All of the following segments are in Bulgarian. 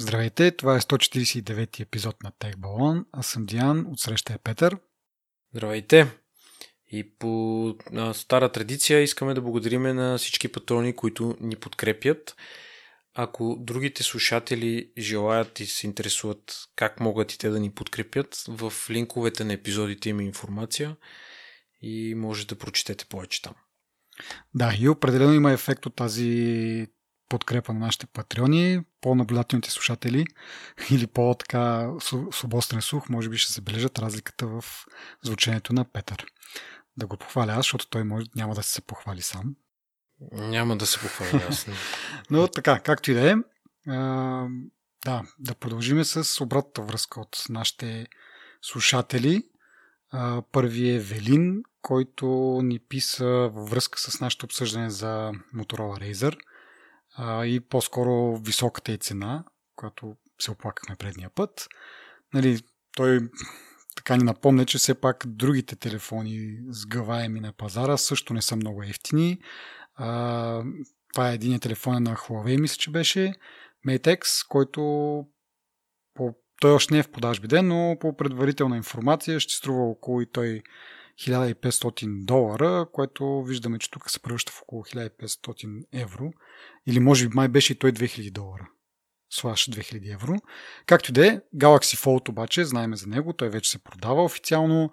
Здравейте, това е 149 епизод на Тех Балон. Аз съм Диан, отсреща е Петър. Здравейте! И по а, стара традиция искаме да благодарим на всички патрони, които ни подкрепят. Ако другите слушатели желаят и се интересуват как могат и те да ни подкрепят, в линковете на епизодите има информация и може да прочетете повече там. Да, и определено има ефект от тази подкрепа на нашите патреони, по-наблюдателните слушатели или по-така с обострен слух, може би ще забележат разликата в звучението на Петър. Да го похваля аз, защото той може, няма да се похвали сам. Няма да се похваля аз. Но така, както и да е. Да, да продължиме с обратната връзка от нашите слушатели. Първи е Велин, който ни писа във връзка с нашето обсъждане за Motorola Razer а, и по-скоро високата и цена, която се оплакахме предния път. Нали, той така ни напомня, че все пак другите телефони сгъваеми на пазара също не са много ефтини. А, това е един телефон на Huawei, мисля, че беше Mate X, който по, той още не е в продажби ден, но по предварителна информация ще струва около и той 1500 долара, което виждаме, че тук се превръща в около 1500 евро. Или може би май беше и той 2000 долара. Слаш 2000 евро. Както и да е, Galaxy Fold обаче, знаеме за него, той вече се продава официално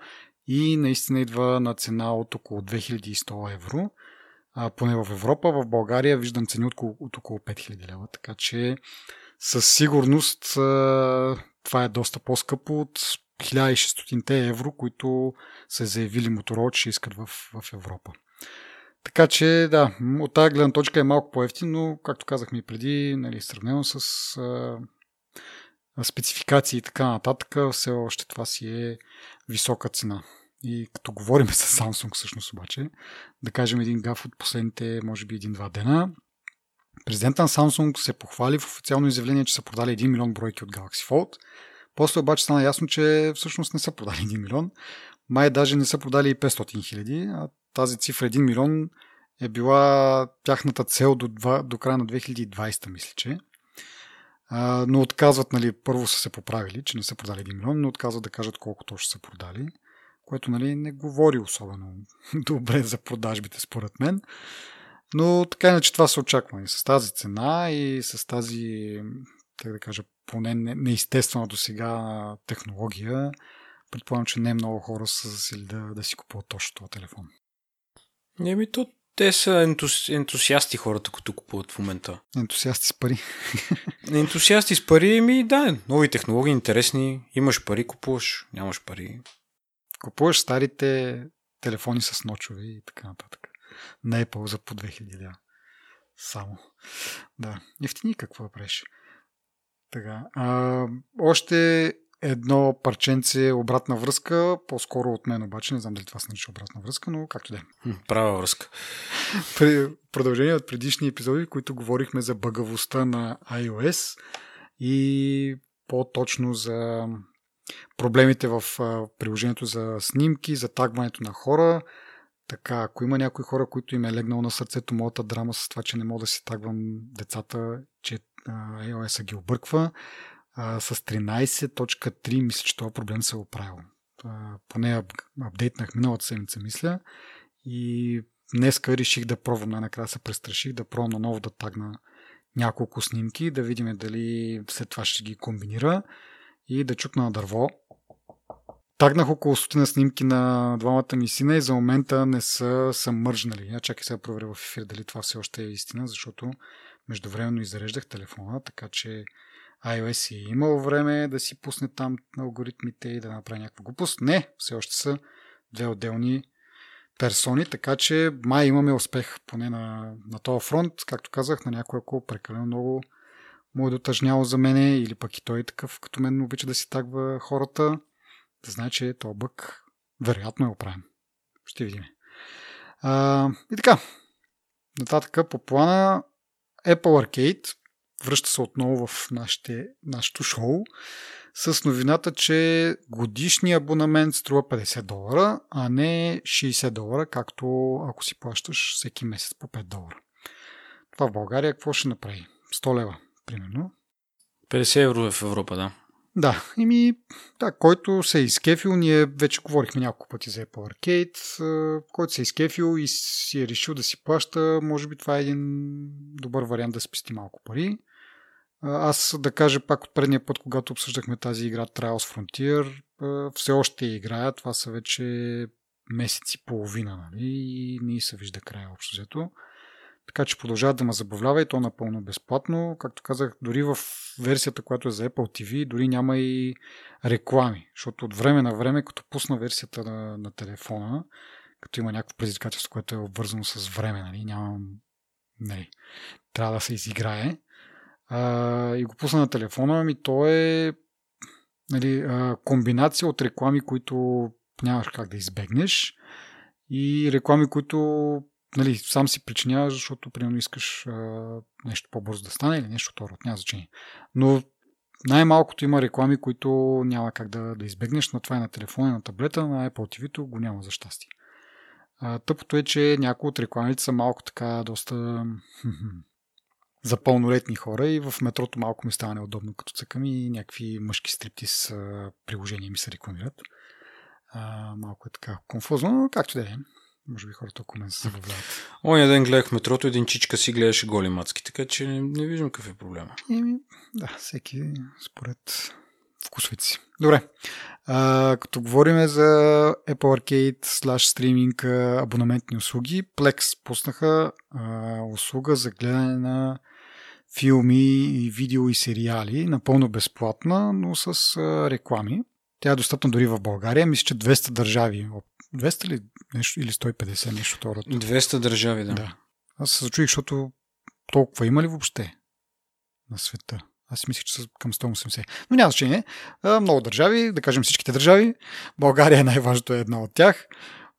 и наистина идва на цена от около 2100 евро. А, поне в Европа, в България виждам цени от от около 5000 лева, така че със сигурност това е доста по-скъпо от 1600 евро, които са заявили Motorola, че искат в, в Европа. Така че, да, от тази гледна точка е малко по-ефтин, но, както казахме и преди, нали, сравнено с а, спецификации и така нататък, все още това си е висока цена. И като говорим с Samsung всъщност обаче, да кажем един гаф от последните, може би, един-два дена, президента на Samsung се похвали в официално изявление, че са продали 1 милион бройки от Galaxy Fold. После обаче стана ясно, че всъщност не са продали 1 милион. Май даже не са продали и 500 хиляди, тази цифра 1 милион е била тяхната цел до, 2, до края на 2020, мисля, че. А, но отказват, нали, първо са се поправили, че не са продали 1 милион, но отказват да кажат колко точно са продали, което нали, не говори особено добре за продажбите, според мен. Но така иначе това се очаква. И с тази цена и с тази, как да кажа, поне неестествена до сега технология, предполагам, че не много хора са засили да, да си купуват точно този телефон. Не, ми то те са ентуси, ентусиасти хората, които купуват в момента. Ентусиасти с пари. ентусиасти с пари, ми да, нови технологии, интересни. Имаш пари, купуваш, нямаш пари. Купуваш старите телефони с ночове и така нататък. На Apple за по 2000 ля. Само. Да. Ефтини какво правиш? Така. А, още едно парченце обратна връзка, по-скоро от мен обаче, не знам дали това се нарича обратна връзка, но както да е. Права връзка. При продължение от предишни епизоди, които говорихме за бъгавостта на iOS и по-точно за проблемите в приложението за снимки, за тагването на хора. Така, ако има някои хора, които им е легнал на сърцето моята драма с това, че не мога да си тагвам децата, че iOS ги обърква, с 13.3 мисля, че това проблем се е оправил. Поне апдейтнах миналата седмица, мисля. И днеска реших да пробвам, най-накрая се престраших да пробвам наново да тагна няколко снимки, да видим дали след това ще ги комбинира и да чукна на дърво. Тагнах около стотина снимки на двамата ми сина и за момента не са, са мържнали. Я чакай сега проверя в ефир дали това все още е истина, защото междувременно изреждах телефона, така че iOS е имал време да си пусне там алгоритмите и да направи някаква глупост. Не, все още са две отделни персони, така че май имаме успех поне на, на този фронт. Както казах, на някой ако прекалено много му е дотъжняло за мене или пък и той е такъв, като мен обича да си тагва хората, да знае, че този бък вероятно е оправен. Ще видим. А, и така, нататък по плана Apple Arcade връща се отново в нашите, нашето шоу с новината, че годишният абонамент струва 50 долара, а не 60 долара, както ако си плащаш всеки месец по 5 долара. Това в България какво ще направи? 100 лева, примерно. 50 евро е в Европа, да. Да, ими, да, който се е изкефил, ние вече говорихме няколко пъти за Apple Arcade, който се е изкефил и си е решил да си плаща, може би това е един добър вариант да спести малко пари. Аз да кажа пак от предния път, когато обсъждахме тази игра Trials Frontier, все още играя, това са вече месеци и половина, нали? И не се вижда края общо взето. Така че продължава да ме забавлява и то напълно безплатно. Както казах, дори в версията, която е за Apple TV, дори няма и реклами. Защото от време на време, като пусна версията на, на телефона, като има някакво предизвикателство, което е обвързано с време, нали, нямам, нали, трябва да се изиграе. А, и го пусна на телефона, ми то е нали, а, комбинация от реклами, които нямаш как да избегнеш и реклами, които нали, сам си причиняваш, защото примерно искаш а, нещо по-бързо да стане или нещо второ, няма значение. Но най-малкото има реклами, които няма как да, да избегнеш, но това е на телефона, на таблета, на Apple TV го няма за щастие. А, тъпото е, че някои от рекламите са малко така доста за пълнолетни хора и в метрото малко ми става неудобно като цъкам и някакви мъжки стриптиз приложения ми се рекламират. А, малко е така конфузно, но както да е. Може би хората около мен се забавляват. Оня ден гледах в метрото, един чичка си гледаше голи мацки, така че не, не виждам какъв е проблема. Еми, да, всеки според вкусовете си. Добре. А, като говорим за Apple Arcade slash стриминг абонаментни услуги, Plex пуснаха а, услуга за гледане на филми, и видео и сериали, напълно безплатна, но с а, реклами. Тя е достъпна дори в България. Мисля, че 200 държави 200 ли нещо, или 150 нещо второ. 200 държави, да. да. Аз се зачуих, защото толкова има ли въобще на света? Аз си мислех, че са към 180. Но няма значение. Много държави, да кажем всичките държави. България е най-важното е една от тях.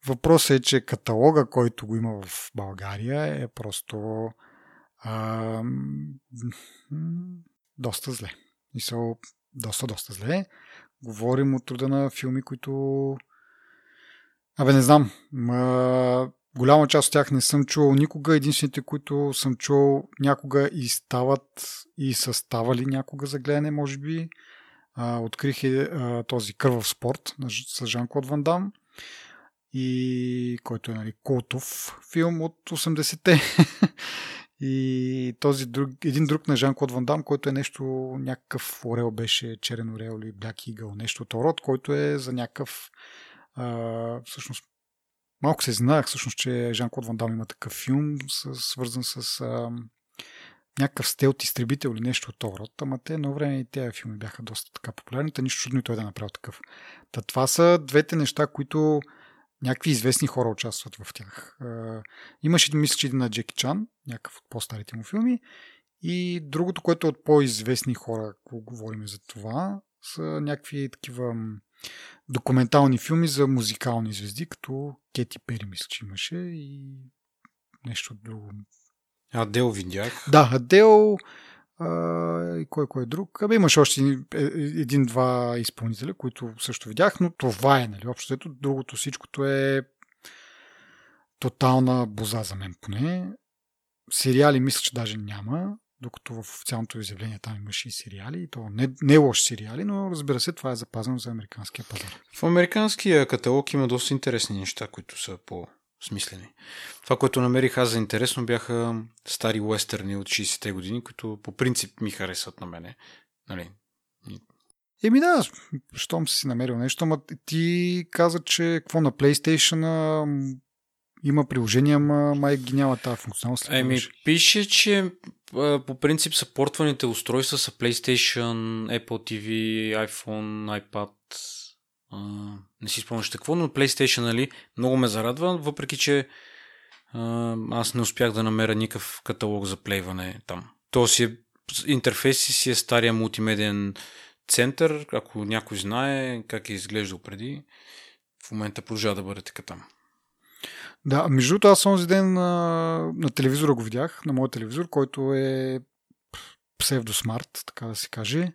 Въпросът е, че каталога, който го има в България е просто а, доста зле. И са доста, доста зле. Говорим от труда на филми, които Абе, не знам. Ма, голяма част от тях не съм чувал никога. Единствените, които съм чувал някога и стават и са ставали някога за гледане, може би. А, открих е, а, този Кървав спорт с Жан-Клод Ван Дам и който е нали, култов филм от 80-те. и този друг, един друг на Жан-Клод Ван Дам, който е нещо, някакъв орел беше, черен орел или бляк игъл, нещо от род, който е за някакъв а, всъщност, малко се знаех всъщност, че Жан-Клод Ван Дам има такъв филм, свързан с а, някакъв стелт изтребител или нещо от това род. Ама те едно време и тези филми бяха доста така популярни, та нищо чудно и той да е направи такъв. Та това са двете неща, които някакви известни хора участват в тях. Имаше, мисля, че един на Джеки Чан, някакъв от по-старите му филми. И другото, което е от по-известни хора, ако говорим за това, са някакви такива документални филми за музикални звезди, като Кети Пери, мисля, че имаше и нещо друго. Адел видях. Да, Адел а, и кой кой е друг. Абе, имаше още е, един-два изпълнителя, които също видях, но това е, нали, общо ето, другото всичкото е тотална боза за мен поне. Сериали мисля, че даже няма докато в официалното изявление там имаше и сериали, и то не, не лоши сериали, но разбира се, това е запазено за американския пазар. В американския каталог има доста интересни неща, които са по-смислени. Това, което намерих аз за интересно, бяха стари уестърни от 60-те години, които по принцип ми харесват на мене. Нали? Еми да, щом си намерил нещо, ама ти каза, че какво на PlayStation има приложения, ама май ги няма тази функционалност. Еми, пише, че по принцип съпортваните устройства са PlayStation, Apple TV, iPhone, iPad. А, не си спомняш какво, но PlayStation, нали, много ме зарадва, въпреки че а, аз не успях да намеря никакъв каталог за плейване там. То си е, интерфейс си е стария мултимедиен център, ако някой знае как е изглеждал преди, в момента продължава да бъде така там. Да, между другото, аз онзи ден на, на телевизора го видях, на моят телевизор, който е псевдосмарт, така да се каже.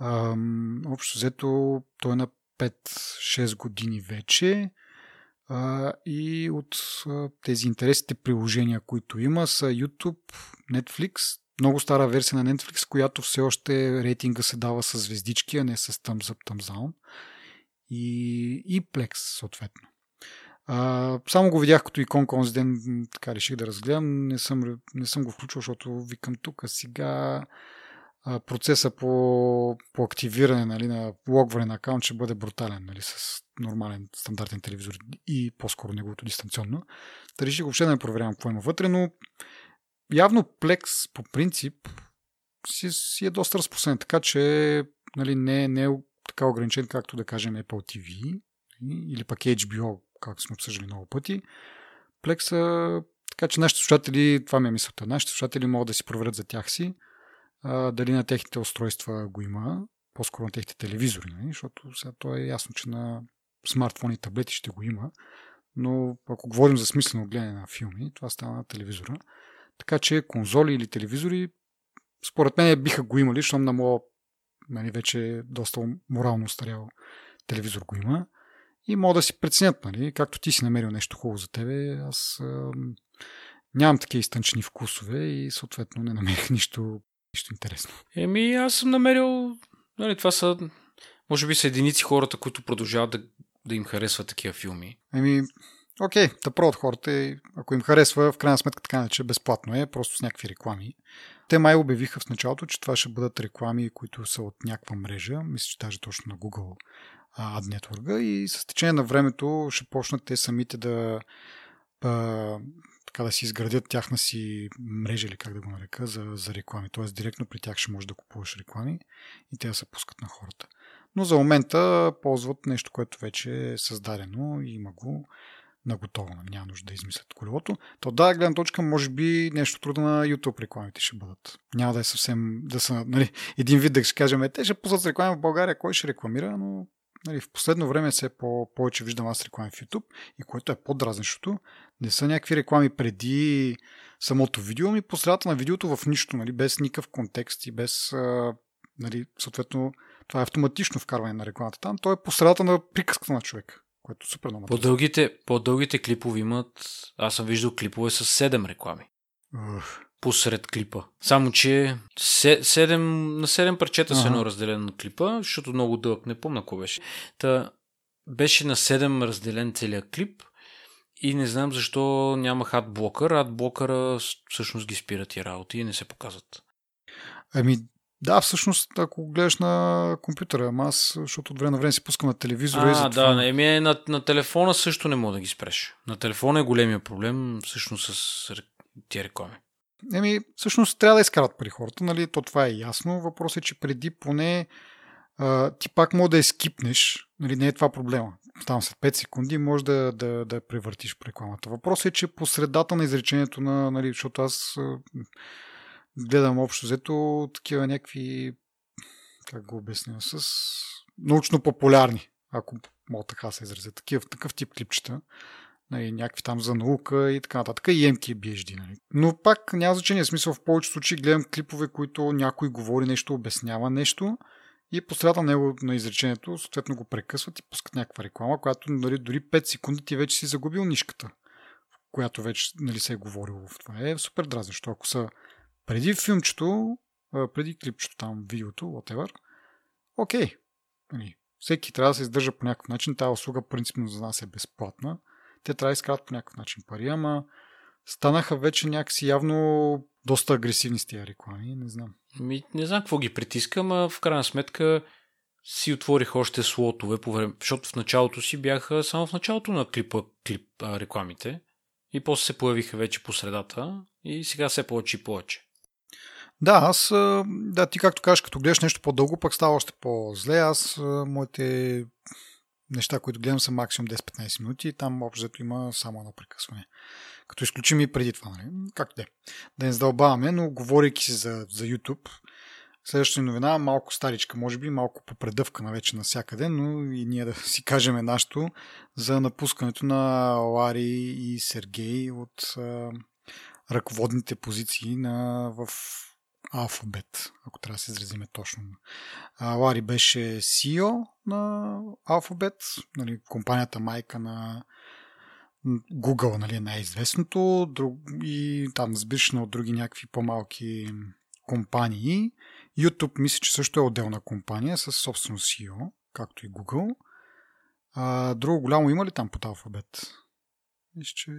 Ам, общо взето, той е на 5-6 години вече. И от тези интересните приложения, които има, са YouTube, Netflix, много стара версия на Netflix, която все още рейтинга се дава с звездички, а не с thumbs up, thumbs down. И, и Plex, съответно. А, само го видях като иконка онзи ден, така реших да разгледам. Не съм, не съм го включил, защото викам тук сега процеса по, по активиране нали, на логване на акаунт ще бъде брутален нали, с нормален стандартен телевизор и по-скоро неговото дистанционно. Та реших въобще да не проверявам какво има вътре, но явно Plex по принцип си, си е доста разпространен, така че нали, не, не е така ограничен, както да кажем Apple TV или пък HBO, както сме обсъждали много пъти. Plex, така че нашите слушатели, това ми е мисълта, нашите слушатели могат да си проверят за тях си а, дали на техните устройства го има, по-скоро на техните телевизори, нали? защото сега то е ясно, че на смартфони и таблети ще го има, но ако говорим за смислено гледане на филми, това става на телевизора. Така че конзоли или телевизори, според мен биха го имали, защото на моя нали, вече доста морално устарял телевизор го има. И могат да си преценят, нали, както ти си намерил нещо хубаво за тебе, аз а, нямам такива изтънчени вкусове и съответно не намерих нищо, нищо интересно. Еми, аз съм намерил, нали, това са, може би са единици хората, които продължават да, да им харесват такива филми. Еми, окей, да от хората, ако им харесва, в крайна сметка така че безплатно е, просто с някакви реклами. Те май обявиха в началото, че това ще бъдат реклами, които са от някаква мрежа, мисля, че даже точно на Google Ad Network и с течение на времето ще почнат те самите да така да си изградят тяхна си мрежа или как да го нарека за, за реклами. Тоест директно при тях ще можеш да купуваш реклами и те да се пускат на хората. Но за момента ползват нещо, което вече е създадено и има го на готово. Няма нужда да измислят колелото. То да, гледна точка, може би нещо трудно на YouTube рекламите ще бъдат. Няма да е съвсем да са, нали, един вид да ще кажем, те ще пуснат реклами в България, кой ще рекламира, но нали, в последно време все по- повече виждам аз реклами в YouTube и което е по-дразнещото, не са някакви реклами преди самото видео, ами по средата на видеото в нищо, нали, без никакъв контекст и без, а, нали, съответно, това е автоматично вкарване на рекламата там. То е по средата на приказката на човек, което е супер много. По-дългите, по-дългите клипове имат, аз съм виждал клипове с 7 реклами. Ух. Посред клипа. Само, че 7, на 7 парчета ага. се едно разделено на клипа, защото много дълъг, не помня какво беше. Та, беше на 7 разделен целият клип и не знам защо нямах адблокър. Адблокъра всъщност ги спира тия работи и не се показват. Ами, да, всъщност, ако гледаш на компютъра, ама аз, защото от време на време си пускам на телевизора а, и за това... да, еми, е, на, на телефона също не мога да ги спреш. На телефона е големия проблем, всъщност с тия реклами. Еми, всъщност трябва да изкарат пари хората, нали? То това е ясно. Въпросът е, че преди поне а, ти пак може да я скипнеш, нали? Не е това проблема. Там след 5 секунди може да, да, да превъртиш рекламата. Въпросът е, че по средата на изречението на, нали, защото аз гледам общо взето такива някакви, как го обясня, с научно-популярни, ако мога така се изразя, такива, такъв тип клипчета, нали, някакви там за наука и така нататък, и MKBHD. Нали. Но пак няма значение, смисъл в повечето случаи гледам клипове, които някой говори нещо, обяснява нещо и по него на изречението съответно го прекъсват и пускат някаква реклама, която нали, дори 5 секунди ти вече си загубил нишката, която вече нали, се е говорило в това. Е супер дразнещо. Ако са преди филмчето, преди клипчето там, видеото, whatever, окей. Okay. Нали, всеки трябва да се издържа по някакъв начин. Тая услуга принципно за нас е безплатна. Те трябва да изкарат по някакъв начин пари, ама станаха вече някакси явно доста агресивни с тия реклами. Не знам. Ми, не знам какво ги притискам, а в крайна сметка си отворих още слотове, по време, защото в началото си бяха само в началото на клипа клип, а, рекламите и после се появиха вече по средата и сега все повече и повече. Да, аз, да, ти както кажеш, като гледаш нещо по-дълго, пък става още по-зле. Аз, моите неща, които гледам са максимум 10-15 минути и там общо има само едно прекъсване. Като изключим и преди това, нали? Както де. Да не задълбаваме, но говорейки си за, за YouTube, следващата новина, малко старичка, може би, малко попредъвкана вече навсякъде, но и ние да си кажем нашето за напускането на Лари и Сергей от а, ръководните позиции на, в Алфабет, ако трябва да се изразиме точно. Лари беше CEO на Алфабет, нали, компанията майка на Google, нали, най-известното, друг, и там сбиршна от други някакви по-малки компании. YouTube мисля, че също е отделна компания с собствено CEO, както и Google. А, друго голямо има ли там под алфабет? Мисля, че...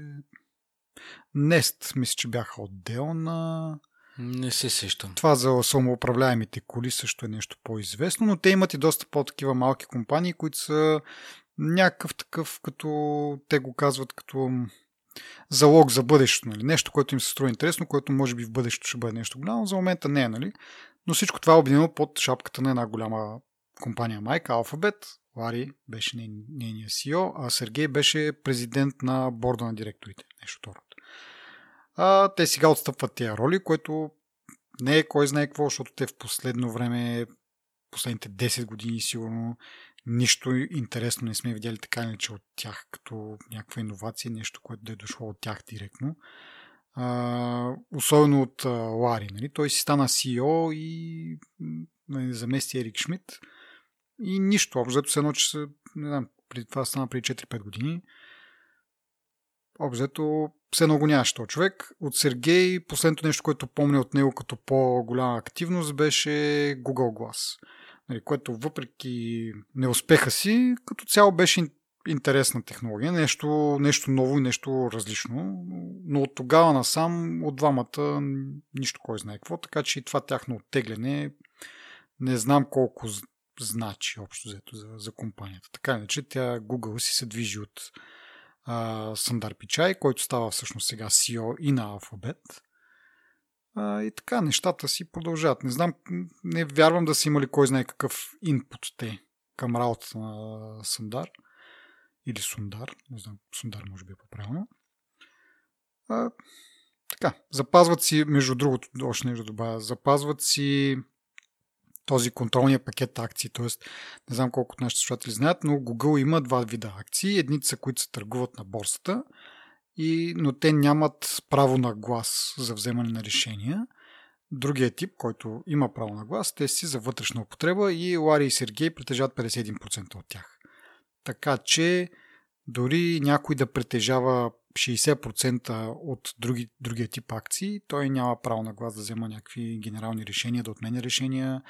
Nest, мисля, че бяха отделна. Не се сещам. Това за самоуправляемите коли също е нещо по-известно, но те имат и доста по-такива малки компании, които са някакъв такъв, като те го казват като залог за бъдещето. Нали? Нещо, което им се струва интересно, което може би в бъдещето ще бъде нещо голямо. За момента не е, нали? Но всичко това е обединено под шапката на една голяма компания майка, Alphabet. Лари беше нейния CEO, а Сергей беше президент на борда на директорите. Нещо второто. А, те сега отстъпват тия роли, което не е кой знае какво, защото те в последно време, последните 10 години сигурно, нищо интересно не сме видяли така иначе от тях, като някаква иновация, нещо, което да е дошло от тях директно. А, особено от а, Лари. Нали? Той си стана CEO и замести Ерик Шмидт. И нищо. Общо се едно, че не знам, преди това стана преди 4-5 години. Обзето все много нямаше този човек. От Сергей последното нещо, което помня от него като по-голяма активност беше Google Glass. Нали, което въпреки неуспеха си, като цяло беше интересна технология, нещо, нещо ново и нещо различно. Но от тогава насам от двамата нищо кой знае какво, така че и това тяхно оттегляне не знам колко значи общо взето за, за компанията. Така иначе тя Google си се движи от Сандар Пичай, който става всъщност сега CEO и на Alphabet. А, и така, нещата си продължават. Не знам, не вярвам да са имали кой знае какъв инпут те към работата на Сандар. Или Сундар. Не знам, Сундар може би е по-правилно. А, така, запазват си, между другото, още нещо добавя, запазват си този контролния пакет акции. Тоест, не знам колко от нашите слушатели знаят, но Google има два вида акции. Едните са, които се търгуват на борсата, и, но те нямат право на глас за вземане на решения. Другия тип, който има право на глас, те си за вътрешна употреба и Лари и Сергей притежават 51% от тях. Така че дори някой да притежава 60% от други, другия тип акции, той няма право на глас да взема някакви генерални решения, да отменя решения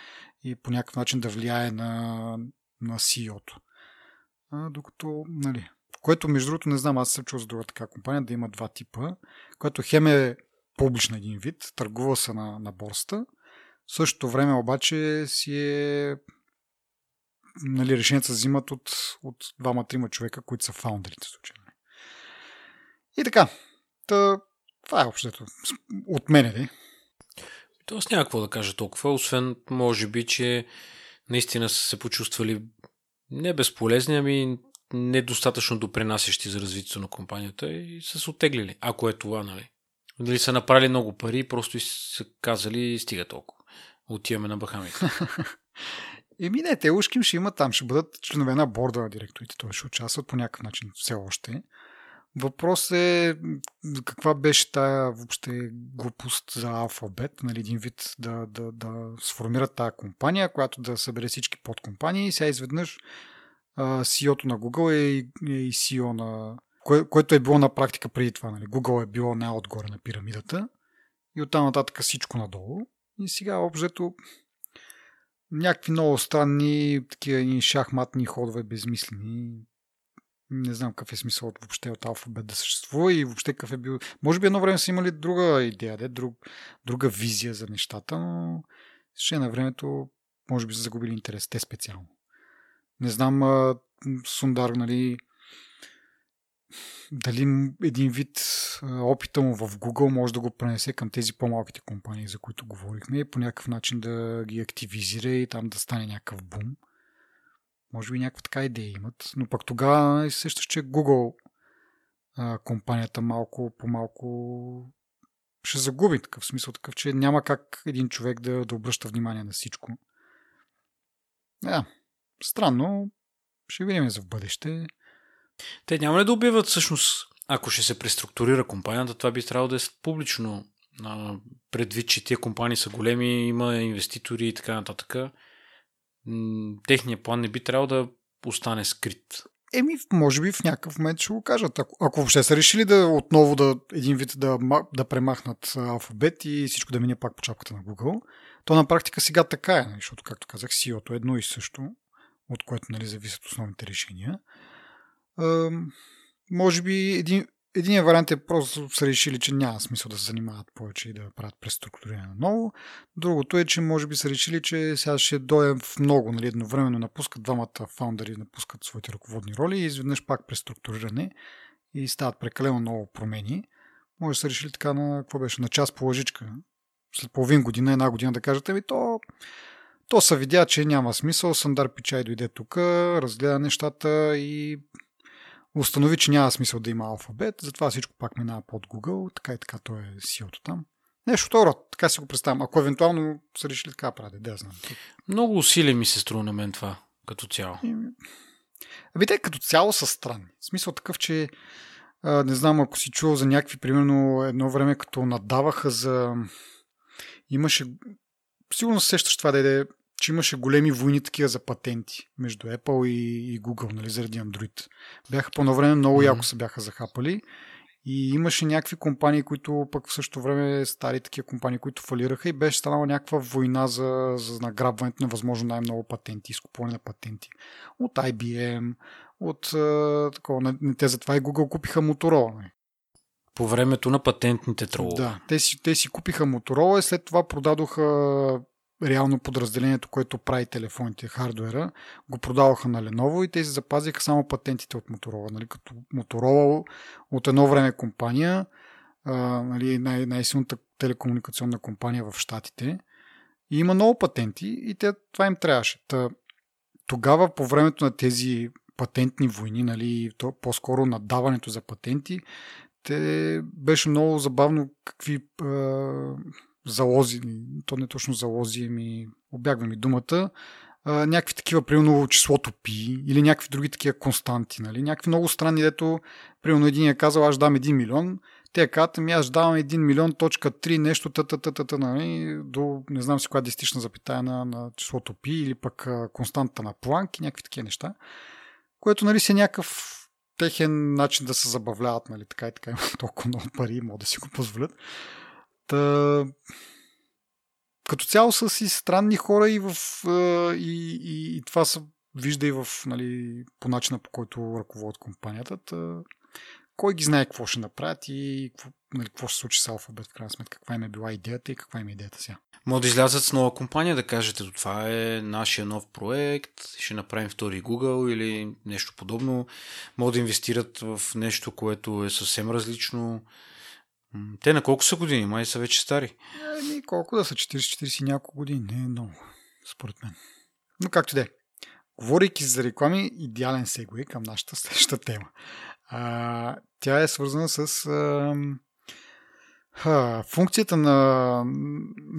и по някакъв начин да влияе на, на CEO-то. А, докато, нали, което между другото не знам, аз съм чул за друга така компания да има два типа, което хем е публична един вид, търгува се на, на борста, в същото време обаче си е нали, решенията се взимат от, от двама-трима човека, които са фаунderите в случая. И така. Та, това е общото. От мене, ли? Тоест няма какво да кажа толкова, освен може би, че наистина са се почувствали не безполезни, ами недостатъчно допринасящи за развитието на компанията и са се оттеглили, ако е това, нали. Дали са направили много пари, просто и са казали стига толкова. Отиваме на Бахамите. Еми не, те ушким ще имат там, ще бъдат членове на борда на директорите, той ще участват по някакъв начин все още. Въпрос е каква беше тая въобще глупост за алфабет, нали, един вид да, да, да сформират тая компания, която да събере всички подкомпании и сега изведнъж CEO-то на Google е, е и CEO на... Кое, което е било на практика преди това. Нали. Google е било най-отгоре на пирамидата и оттам нататък всичко надолу. И сега обжето някакви много странни такива шахматни ходове безмислени не знам какъв е смисъл от, въобще от алфабет да съществува и въобще какъв е бил. Може би едно време са имали друга идея, де, друг, друга визия за нещата, но ще на времето може би са загубили интерес, те специално. Не знам, а, Сундар, нали, дали един вид опита му в Google може да го пренесе към тези по-малките компании, за които говорихме и по някакъв начин да ги активизира и там да стане някакъв бум. Може би някаква така идея имат. Но пък тогава и сещаш, че Google а, компанията малко по малко ще загуби такъв смисъл, такъв, че няма как един човек да, да обръща внимание на всичко. Да, странно. Ще видим за в бъдеще. Те няма ли да убиват всъщност, ако ще се преструктурира компанията, това би трябвало да е публично. Предвид, че тия компании са големи, има инвеститори и така нататък техният план не би трябвало да остане скрит. Еми, може би в някакъв момент ще го кажат. Ако, ако въобще са решили да отново да един вид да, да премахнат алфабет и всичко да мине пак по чапката на Google, то на практика сега така е, нали, защото, както казах, CEO-то е едно и също, от което нали, зависят основните решения. Е, може би един, Единият вариант е просто са решили, че няма смисъл да се занимават повече и да правят преструктуриране ново. Другото е, че може би са решили, че сега ще дойдем в много, нали, едновременно напускат двамата фаундъри, напускат своите ръководни роли и изведнъж пак преструктуриране и стават прекалено много промени. Може да са решили така на, какво беше, на час по лъжичка. След половин година, една година да кажете, ми то то се видя, че няма смисъл. Сандар Пичай дойде тук, разгледа нещата и установи, че няма смисъл да има алфабет, затова всичко пак минава под Google, така и така той е силото там. Нещо второ, така си го представям. Ако евентуално са решили така прави, да знам. Много усилия ми се струва на мен това, като цяло. Ами те като цяло са странни. В смисъл такъв, че а, не знам, ако си чувал за някакви, примерно едно време, като надаваха за... Имаше... Сигурно се сещаш това да е че имаше големи войни такива за патенти между Apple и, и Google, нали, заради Android. Бяха по време много mm-hmm. яко се бяха захапали и имаше някакви компании, които пък в същото време стари такива компании, които фалираха и беше станала някаква война за, за награбването на възможно най-много патенти, изкупване на патенти. От IBM, от такова, не, те затова и Google купиха Motorola. Нали. По времето на патентните тролове. Да, те си, те си купиха Motorola и след това продадоха реално подразделението, което прави телефоните, хардуера, го продаваха на Lenovo и те си запазиха само патентите от Motorola. Нали, като Motorola от едно време компания, а, нали, най- най-силната телекомуникационна компания в Штатите. И има много патенти и те, това им трябваше. Та, тогава, по времето на тези патентни войни, нали, то, по-скоро надаването за патенти, те беше много забавно какви залози, то не точно залози, ми обягва ми думата, а, някакви такива, примерно числото пи или някакви други такива константи, нали? Някакви много странни, дето, примерно един е казал, аз дам 1 милион, те казват, ами аз давам 1 милион, точка 3, нещо, та, та, та, та, та, нали? до не знам си коя десетична запитая на, на числото пи или пък а, константа на Планк и някакви такива неща, което, нали, си е някакъв техен начин да се забавляват, нали, така и така има толкова много пари, могат да си го позволят. Та, като цяло са си странни хора и, в, и, и, и това се вижда и в, нали, по начина по който ръководят компанията. Та, кой ги знае какво ще направят и какво, нали, какво ще случи с Alphabet, в крайна сметка, каква им е била идеята и каква им е идеята сега. Може да излязат с нова компания, да кажете, това е нашия нов проект, ще направим втори Google или нещо подобно. Могат да инвестират в нещо, което е съвсем различно. Те на колко са години? Май са вече стари. Еми, колко да са? 40-40 няколко години. Не е много, според мен. Но както де. Говорейки за реклами, идеален сегуей към нашата следваща тема. А, тя е свързана с а, а, функцията на,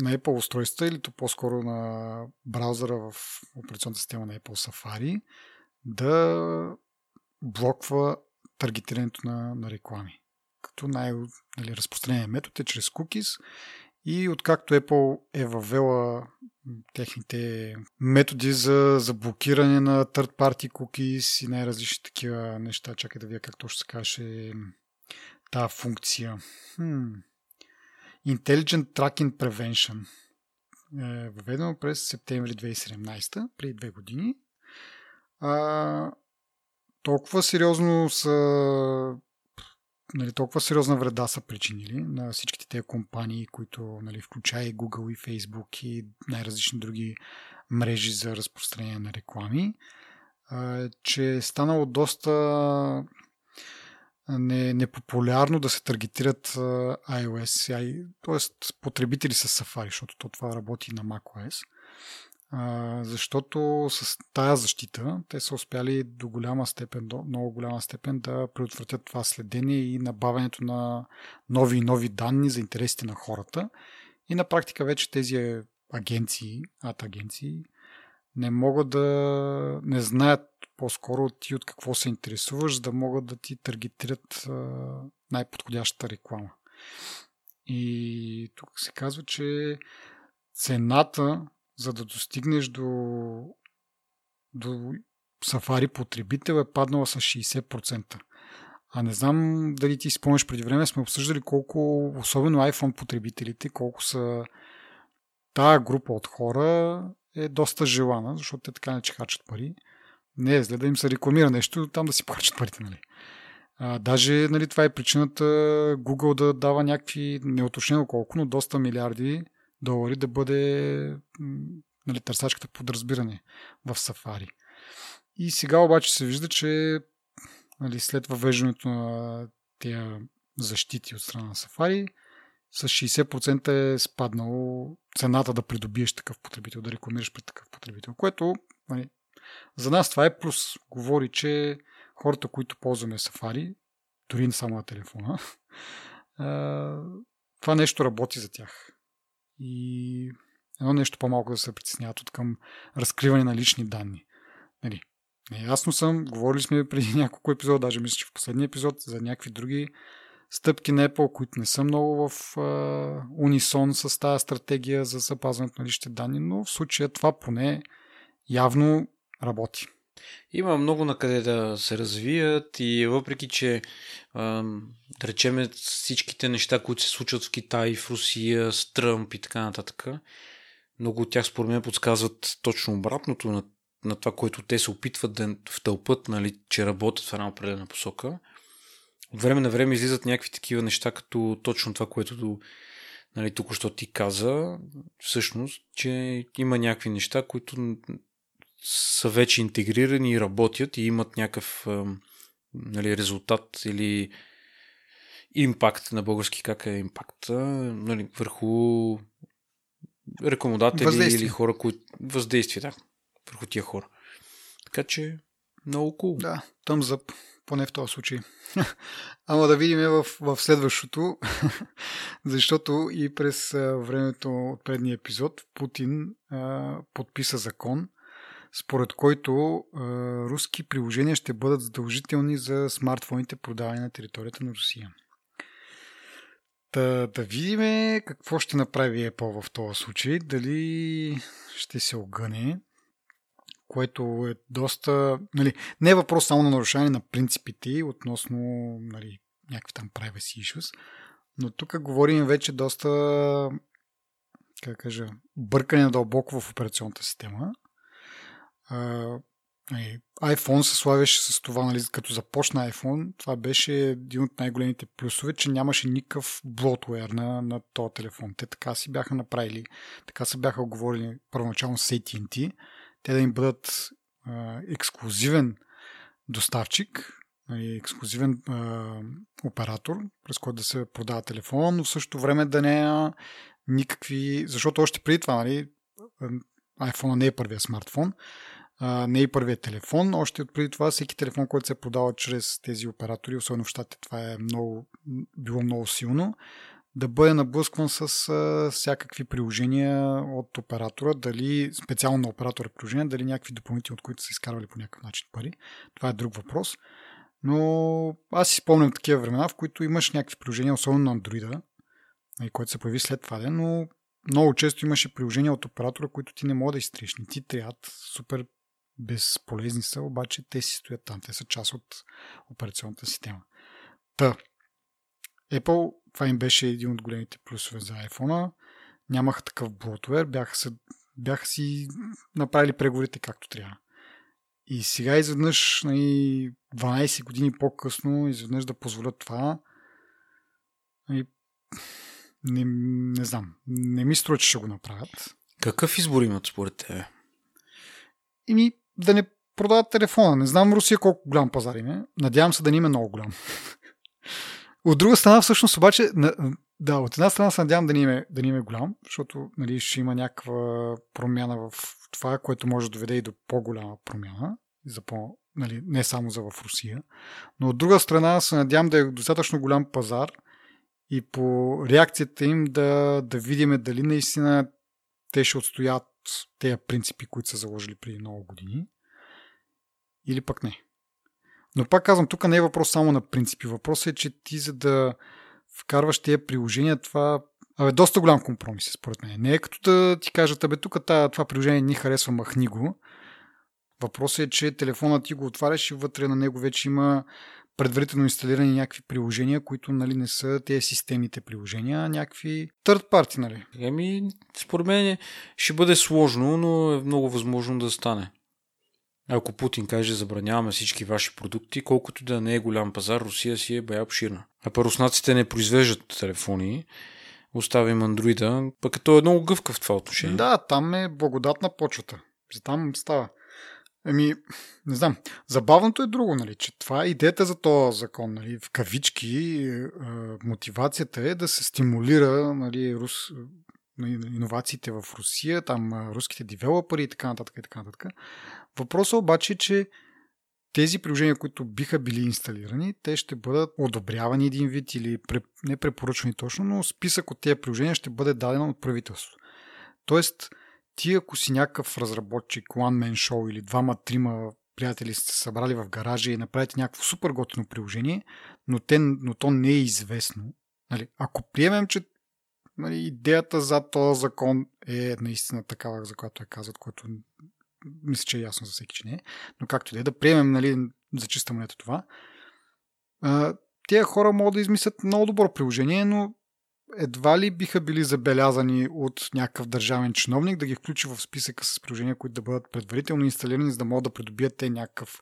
на Apple устройства или то по-скоро на браузъра в операционната система на Apple Safari да блоква таргетирането на, на реклами като най-разпространен нали, метод е чрез cookies и откакто Apple е въвела техните методи за, за блокиране на third party cookies и най-различни такива неща. Чакай да вия как точно се каже тази функция. Hmm. Intelligent Tracking Prevention е въведено през септември 2017, преди две години. А, толкова сериозно са нали, толкова сериозна вреда са причинили на всичките тези компании, които нали, включая и Google и Facebook и най-различни други мрежи за разпространение на реклами, че е станало доста непопулярно да се таргетират iOS, т.е. потребители с Safari, защото това работи на macOS защото с тая защита те са успяли до голяма степен, до много голяма степен да предотвратят това следение и набавянето на нови и нови данни за интересите на хората. И на практика вече тези агенции, ад агенции, не могат да не знаят по-скоро ти от какво се интересуваш, за да могат да ти таргетират най-подходящата реклама. И тук се казва, че цената за да достигнеш до, до Safari потребител е паднала с 60%. А не знам дали ти спомняш преди време, сме обсъждали колко, особено iPhone потребителите, колко са тая група от хора е доста желана, защото те така не че хачат пари. Не е зле да им се рекламира нещо, там да си плачат парите, нали? А, даже нали, това е причината Google да дава някакви, неоточнено колко, но доста милиарди долари да бъде нали, търсачката подразбиране в Safari. И сега обаче се вижда, че нали, след въвеждането на тези защити от страна на Safari, с 60% е спаднало цената да придобиеш такъв потребител, да рекламираш пред такъв потребител, което нали, за нас това е плюс. Говори, че хората, които ползваме Safari, дори не само на телефона, това нещо работи за тях. И едно нещо по-малко да се притесняват от към разкриване на лични данни. Нали, Неясно съм, говорили сме преди няколко епизода, даже мисля, че в последния епизод, за някакви други стъпки на Apple, които не са много в а, унисон с тази стратегия за запазването на личните данни, но в случая това поне явно работи. Има много на къде да се развият и въпреки, че да речеме всичките неща, които се случват в Китай, в Русия, с Тръмп и така нататък, много от тях според мен подсказват точно обратното на, на това, което те се опитват да втълпат, нали, че работят в една определена посока. От време на време излизат някакви такива неща, като точно това, което нали, тук що ти каза, всъщност, че има някакви неща, които са вече интегрирани и работят и имат някакъв нали, резултат или импакт на български, как е импакт нали, върху рекомодатели или хора, които въздействие, да, върху тия хора. Така че много cool. Да, там за поне в този случай. Ама да видим в, в следващото, защото и през времето от предния епизод Путин а, подписа закон, според който а, руски приложения ще бъдат задължителни за смартфоните продавани на територията на Русия. Да, да видим какво ще направи Apple в този случай. Дали ще се огъне, което е доста... Нали, не е въпрос само на нарушаване на принципите относно нали, някакви там privacy issues, но тук говорим вече доста как кажа, бъркане дълбоко в операционната система iPhone се славяше с това, нали, като започна iPhone, това беше един от най-големите плюсове, че нямаше никакъв блотуер на, на този телефон. Те така си бяха направили, така се бяха оговорили първоначално с AT&T, те да им бъдат а, ексклюзивен доставчик, нали, ексклюзивен а, оператор, през който да се продава телефона, но в същото време да не е никакви... Защото още преди това, нали, iPhone не е първия смартфон, а, не и първият телефон. Още от преди това всеки телефон, който се продава чрез тези оператори, особено в щатите, това е много, било много силно, да бъде наблъскван с а, всякакви приложения от оператора, дали специално оператора приложения, дали някакви допълнителни, от които са изкарвали по някакъв начин пари. Това е друг въпрос. Но аз си спомням такива времена, в които имаш някакви приложения, особено на Android, който се появи след това ден, но много често имаше приложения от оператора, които ти не мога да изтриеш. Не ти трябва супер безполезни са, обаче те си стоят там. Те са част от операционната система. Та, Apple, това им беше един от големите плюсове за iPhone. Нямаха такъв блотвер, бяха, се, бяха си направили преговорите както трябва. И сега изведнъж, 12 нали, години по-късно, изведнъж да позволят това, нали, не, не знам. Не ми струва, че ще го направят. Какъв избор имат според тебе? Ими, да не продават телефона. Не знам Русия колко голям пазар има. Е. Надявам се да не има много голям. От друга страна, всъщност, обаче, да, от една страна се надявам да ни има, да ни има голям, защото нали, ще има някаква промяна в това, което може да доведе и до по-голяма промяна, за по, нали, не само за в Русия. Но от друга страна се надявам да е достатъчно голям пазар и по реакцията им да, да видим дали наистина те ще отстоят тези принципи, които са заложили преди много години, или пък не. Но пак казвам, тук не е въпрос само на принципи. Въпросът е, че ти за да вкарваш тези приложения, това Абе, доста голям компромис, според мен. Не е като да ти кажат, абе, тук това приложение ни харесва, махни го. Въпросът е, че телефонът ти го отваряш и вътре на него вече има предварително инсталирани някакви приложения, които нали, не са тези системните приложения, а някакви third party, нали? Еми, според мен ще бъде сложно, но е много възможно да стане. Ако Путин каже забраняваме всички ваши продукти, колкото да не е голям пазар, Русия си е бая обширна. А па не произвеждат телефони, оставим андроида, пък като е много гъвка в това отношение. Да, там е благодатна почвата. За там става. Еми, не знам. Забавното е друго, нали, че това е идеята за този закон. Нали, в кавички е, мотивацията е да се стимулира нали, рус, иновациите в Русия, там руските девелопери и така нататък. И така нататък. Въпросът обаче е, че тези приложения, които биха били инсталирани, те ще бъдат одобрявани един вид или не препоръчани точно, но списък от тези приложения ще бъде даден от правителството. Тоест, ти ако си някакъв разработчик, one man show или двама-трима приятели сте събрали в гаража и направите някакво супер готино приложение, но, те, но то не е известно. Нали, ако приемем, че нали, идеята за този закон е наистина такава, за която е казат, което мисля, че е ясно за всеки, че не е. Но както и да е, да приемем нали, за чиста монета това, тези хора могат да измислят много добро приложение, но едва ли биха били забелязани от някакъв държавен чиновник да ги включи в списъка с приложения, които да бъдат предварително инсталирани, за да могат да придобият те някакъв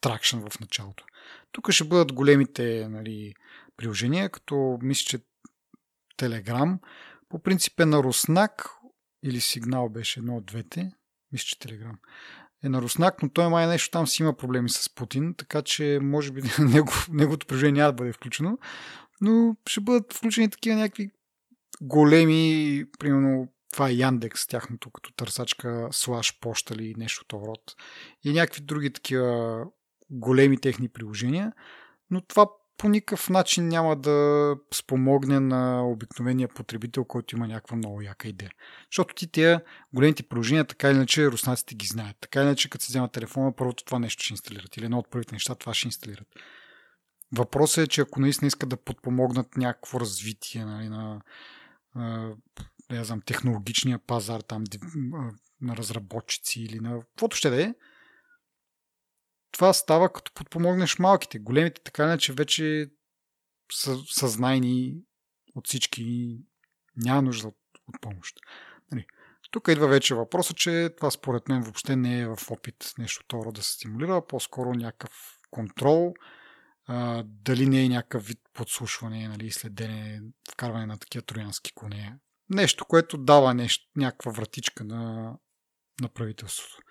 тракшн в началото. Тук ще бъдат големите нали, приложения, като мисля, че Telegram по принцип е на Руснак или Сигнал беше едно от двете. Мисля, че Телеграм. Е на Руснак, но той май нещо там си има проблеми с Путин, така че може би неговото приложение няма да бъде включено, но ще бъдат включени такива някакви големи, примерно това е Яндекс, тяхното като търсачка слаш поща или нещо това род. И някакви други такива големи техни приложения, но това по никакъв начин няма да спомогне на обикновения потребител, който има някаква много яка идея. Защото ти тези големите приложения, така или иначе, руснаците ги знаят. Така или иначе, като се взема телефона, първото това нещо ще инсталират. Или едно от първите неща, това ще инсталират. Въпросът е, че ако наистина искат да подпомогнат някакво развитие нали, на, не знам, технологичния пазар там, на разработчици или на каквото ще да е, това става като подпомогнеш малките. Големите така иначе вече са, са знайни от всички и няма нужда от, от помощ. Нали. Тук идва вече въпросът, че това според мен въобще не е в опит нещо второ да се стимулира, а по-скоро някакъв контрол, а, дали не е някакъв вид подслушване, нали, следене, вкарване на такива троянски коне. Нещо, което дава нещо, някаква вратичка на, на правителството.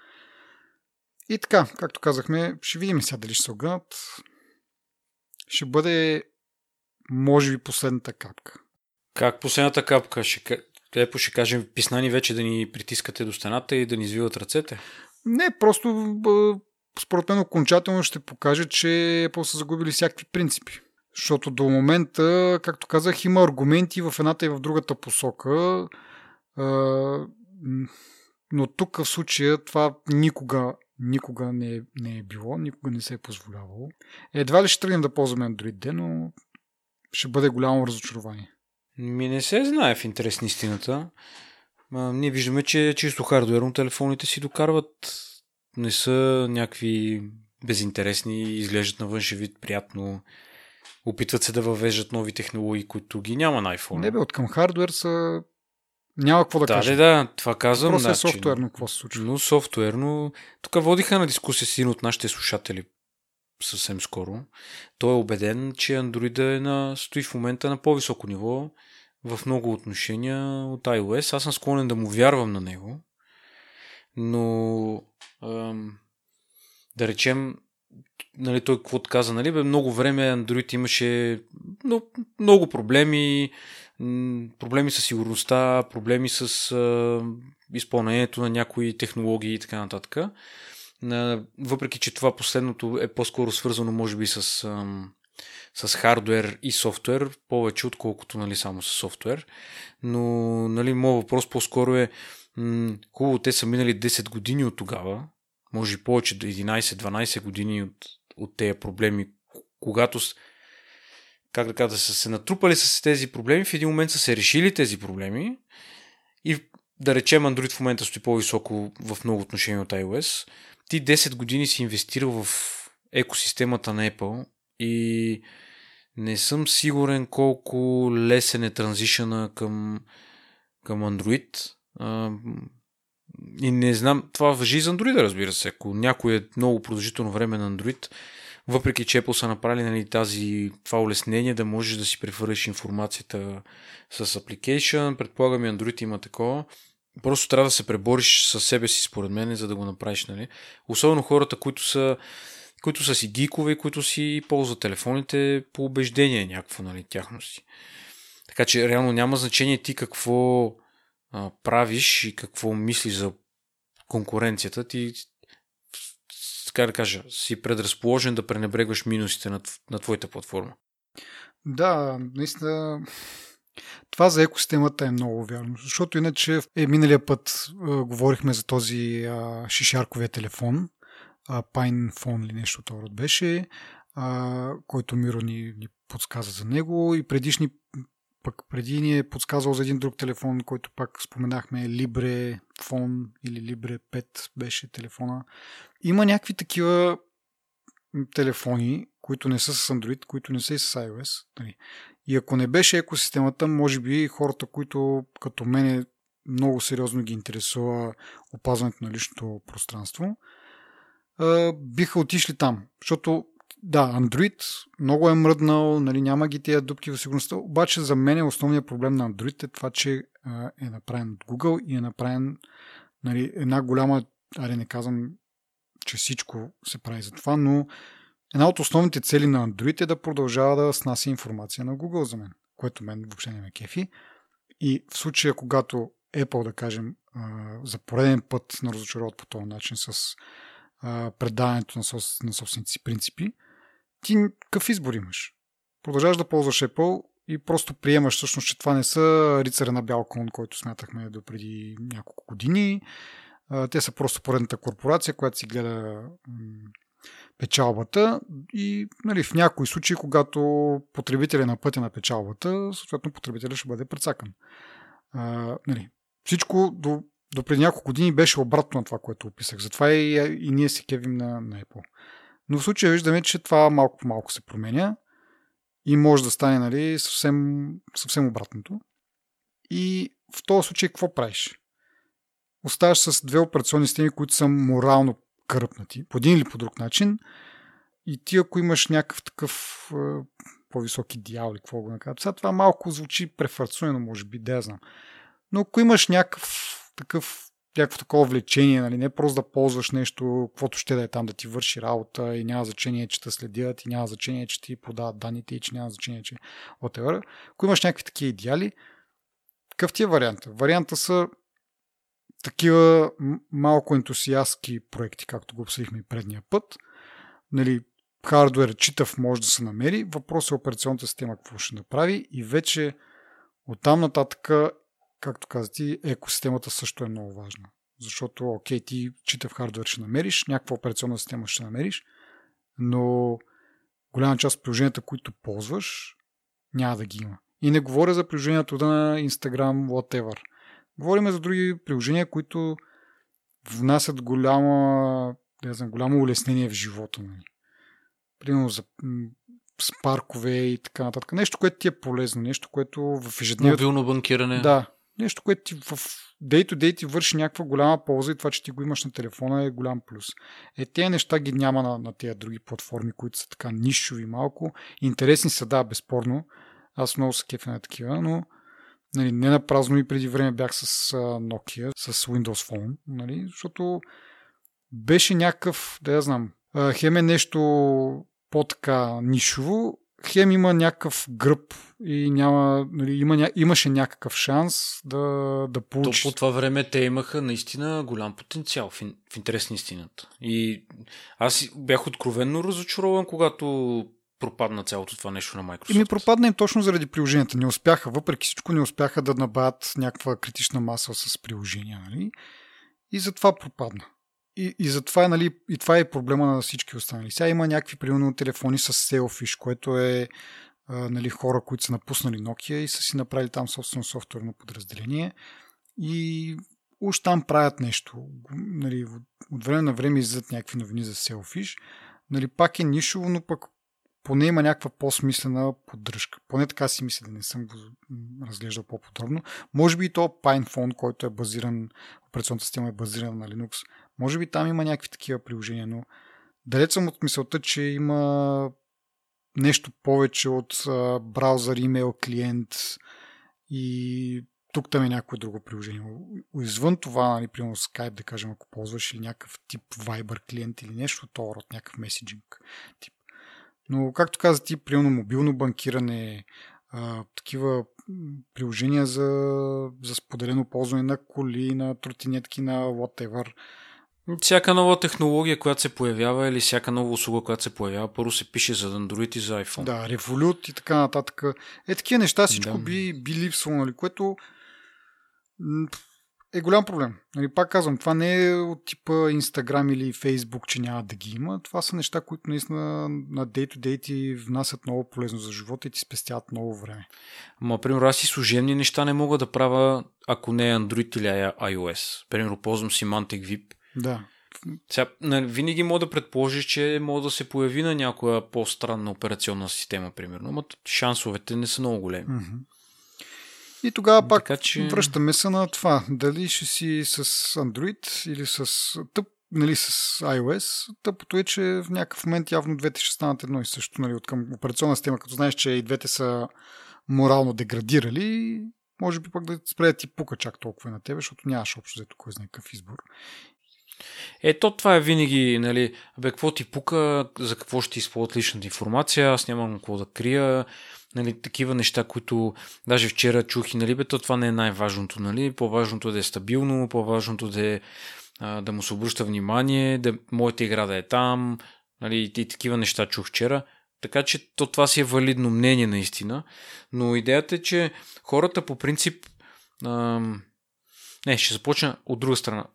И така, както казахме, ще видим сега дали ще се огънат. Ще бъде, може би, последната капка. Как последната капка? Ще, Лепо ще кажем, писнани вече да ни притискате до стената и да ни извиват ръцете? Не, просто според мен окончателно ще покаже, че Apple са загубили всякакви принципи. Защото до момента, както казах, има аргументи в едната и в другата посока. Но тук в случая това никога никога не е, не е било, никога не се е позволявало. Едва ли ще тръгнем да ползваме Android, но ще бъде голямо разочарование. Ми не се знае в интерес на истината. А, ние виждаме, че чисто хардуерно телефоните си докарват. Не са някакви безинтересни, изглеждат на външен вид приятно. Опитват се да въвеждат нови технологии, които ги няма на iPhone. Не бе, от към хардуер са няма какво да, да кажа. Да, да, това казвам. Просто е софтуерно какво се случва. Но софтуерно. Тук водиха на дискусия с един от нашите слушатели съвсем скоро. Той е убеден, че Android е на, стои в момента на по-високо ниво в много отношения от iOS. Аз съм склонен да му вярвам на него. Но ам, да речем, нали, той какво каза, нали, бе, много време Android имаше много, много проблеми, проблеми с сигурността, проблеми с а, изпълнението на някои технологии и така нататък. А, въпреки, че това последното е по-скоро свързано, може би, с, а, с хардвер и софтуер, повече отколкото нали, само с софтуер. Но нали, моят въпрос по-скоро е м- хубаво, те са минали 10 години от тогава, може и повече, 11-12 години от, от тези проблеми, когато как да кажа, са се натрупали с тези проблеми, в един момент са се решили тези проблеми и да речем Android в момента стои по-високо в много отношения от iOS ти 10 години си инвестирал в екосистемата на Apple и не съм сигурен колко лесен е транзишъна към, към Android. И не знам, това въжи за Android, разбира се. Ако някой е много продължително време на Android, въпреки че Apple са направили нали, тази, това улеснение да можеш да си прехвърляш информацията с application, предполагам и Android има такова, просто трябва да се пребориш със себе си, според мен, за да го направиш. Нали? Особено хората, които са които са си гикове, които си ползват телефоните по убеждение някакво, нали, тяхно си. Така че реално няма значение ти какво а, правиш и какво мислиш за конкуренцията. Ти, така да кажа, си предразположен да пренебрегваш минусите на, на твоята платформа. Да, наистина това за екосистемата е много вярно, защото иначе е, миналия път а, говорихме за този а, шишарковия телефон, Pine Phone или нещо това беше, а, който Миро ни, ни подсказа за него и предишни пък преди ни е подсказал за един друг телефон, който пак споменахме, Libre Phone или Libre 5 беше телефона. Има някакви такива телефони, които не са с Android, които не са и с iOS. Нали. И ако не беше екосистемата, може би хората, които като мене много сериозно ги интересува опазването на личното пространство, биха отишли там. Защото да, Android много е мръднал, нали, няма ги тези дупки в сигурността, обаче за мен е основният проблем на Android е това, че е направен от Google и е направен нали, една голяма, аре не казвам, че всичко се прави за това, но една от основните цели на Android е да продължава да снася информация на Google за мен, което мен въобще не ме кефи. И в случая, когато Apple, да кажем, за пореден път на разочароват по този начин с предаването на, собствените си принципи, ти какъв избор имаш? Продължаваш да ползваш Apple и просто приемаш всъщност, че това не са рицаря на бял кон, който смятахме до преди няколко години. Те са просто поредната корпорация, която си гледа печалбата и нали, в някои случаи, когато потребителя е на пътя на печалбата, съответно потребителя ще бъде прецакан. Нали, всичко до до преди няколко години беше обратно на това, което описах. Затова и, и ние се кевим на, на Apple. Но в случая виждаме, че това малко по малко се променя и може да стане нали, съвсем, съвсем обратното. И в този случай какво правиш? Оставаш с две операционни системи, които са морално кръпнати, по един или по друг начин. И ти, ако имаш някакъв такъв е, по-висок идеал или какво го накарат, сега това малко звучи префарцуено, може би, да я знам. Но ако имаш някакъв такъв някакво такова влечение, нали? не просто да ползваш нещо, каквото ще да е там да ти върши работа и няма значение, че те следят и няма значение, че ти продават данните и че няма значение, че whatever. Ако имаш някакви такива идеали, какъв ти е варианта? Варианта са такива малко ентусиастски проекти, както го обсъдихме предния път. Нали, хардуер читав може да се намери. Въпрос е операционната система какво ще направи и вече оттам нататък както каза ти, екосистемата също е много важна. Защото, окей, ти читав хардвер ще намериш, някаква операционна система ще намериш, но голяма част от приложенията, които ползваш, няма да ги има. И не говоря за приложението на Instagram, whatever. Говорим за други приложения, които внасят голяма, да знам, голямо улеснение в живота. Нали. Примерно за спаркове и така нататък. Нещо, което ти е полезно, нещо, което в ежедневието... Мобилно банкиране. Да, нещо, което ти в day to day ти върши някаква голяма полза и това, че ти го имаш на телефона е голям плюс. Е, тези неща ги няма на, на тези други платформи, които са така нишови малко. Интересни са, да, безспорно. Аз много се кефя на такива, но нали, не на празно и преди време бях с Nokia, с Windows Phone, нали, защото беше някакъв, да я знам, хем е нещо по-така нишово, хем има някакъв гръб и няма, нали, има, имаше някакъв шанс да, да получи. То по това време те имаха наистина голям потенциал в, в интерес на истината. И аз бях откровенно разочарован, когато пропадна цялото това нещо на Microsoft. И ми пропадна им точно заради приложенията. Не успяха, въпреки всичко, не успяха да набавят някаква критична маса с приложения. Нали? И затова пропадна. И, и затова нали, и това е проблема на всички останали. Сега има някакви, примерно, телефони с Selfish, което е а, нали, хора, които са напуснали Nokia и са си направили там собствено софтуерно подразделение. И уж там правят нещо. Нали, от време на време излизат някакви новини за Selfish. Нали, пак е нишово, но пък поне има някаква по-смислена поддръжка. Поне така си мисля, да не съм го разглеждал по-подробно. Може би и то PinePhone, който е базиран, операционната система е базирана на Linux, може би там има някакви такива приложения, но далеч съм от мисълта, че има нещо повече от браузър, имейл, клиент и тук там е някое друго приложение. Извън това, нали, примерно Skype, да кажем, ако ползваш или някакъв тип Viber клиент или нещо, от някакъв меседжинг тип. Но, както каза ти, примерно мобилно банкиране, а, такива приложения за, за споделено ползване на коли, на тротинетки, на whatever. Всяка нова технология, която се появява или всяка нова услуга, която се появява, първо се пише за Android и за iPhone. Да, Revolut и така нататък. Е, такива неща всичко да. би, би липсвало, нали, което е голям проблем. Нали, пак казвам, това не е от типа Instagram или Facebook, че няма да ги има. Това са неща, които наистина на day-to-day ти внасят много полезно за живота и ти спестяват много време. Ма, примерно, аз и служебни неща не мога да правя, ако не е Android или iOS. Примерно, ползвам си Mantic VIP. Да. Сега, нали, винаги мога да предположиш, че може да се появи на някоя по-странна операционна система, примерно, но шансовете не са много големи. Mm-hmm. И тогава пак така, че... връщаме се на това. Дали ще си с Android или с тъп, нали, с iOS. Тъпото е, че в някакъв момент явно двете ще станат едно и също. Нали, от към операционна система, като знаеш, че и двете са морално деградирали, може би пък да спре да ти пука чак толкова на тебе, защото нямаш общо взето кой знае какъв избор. Ето това е винаги, нали, бе, какво ти пука, за какво ще използват личната информация, аз нямам какво да крия, нали, такива неща, които даже вчера чух и, нали, бе, то това не е най-важното, нали, по-важното е да е стабилно, по-важното да е да му се обръща внимание, да моята игра да е там, нали, и такива неща чух вчера. Така че то това си е валидно мнение наистина, но идеята е, че хората по принцип ам... не, ще започна от друга страна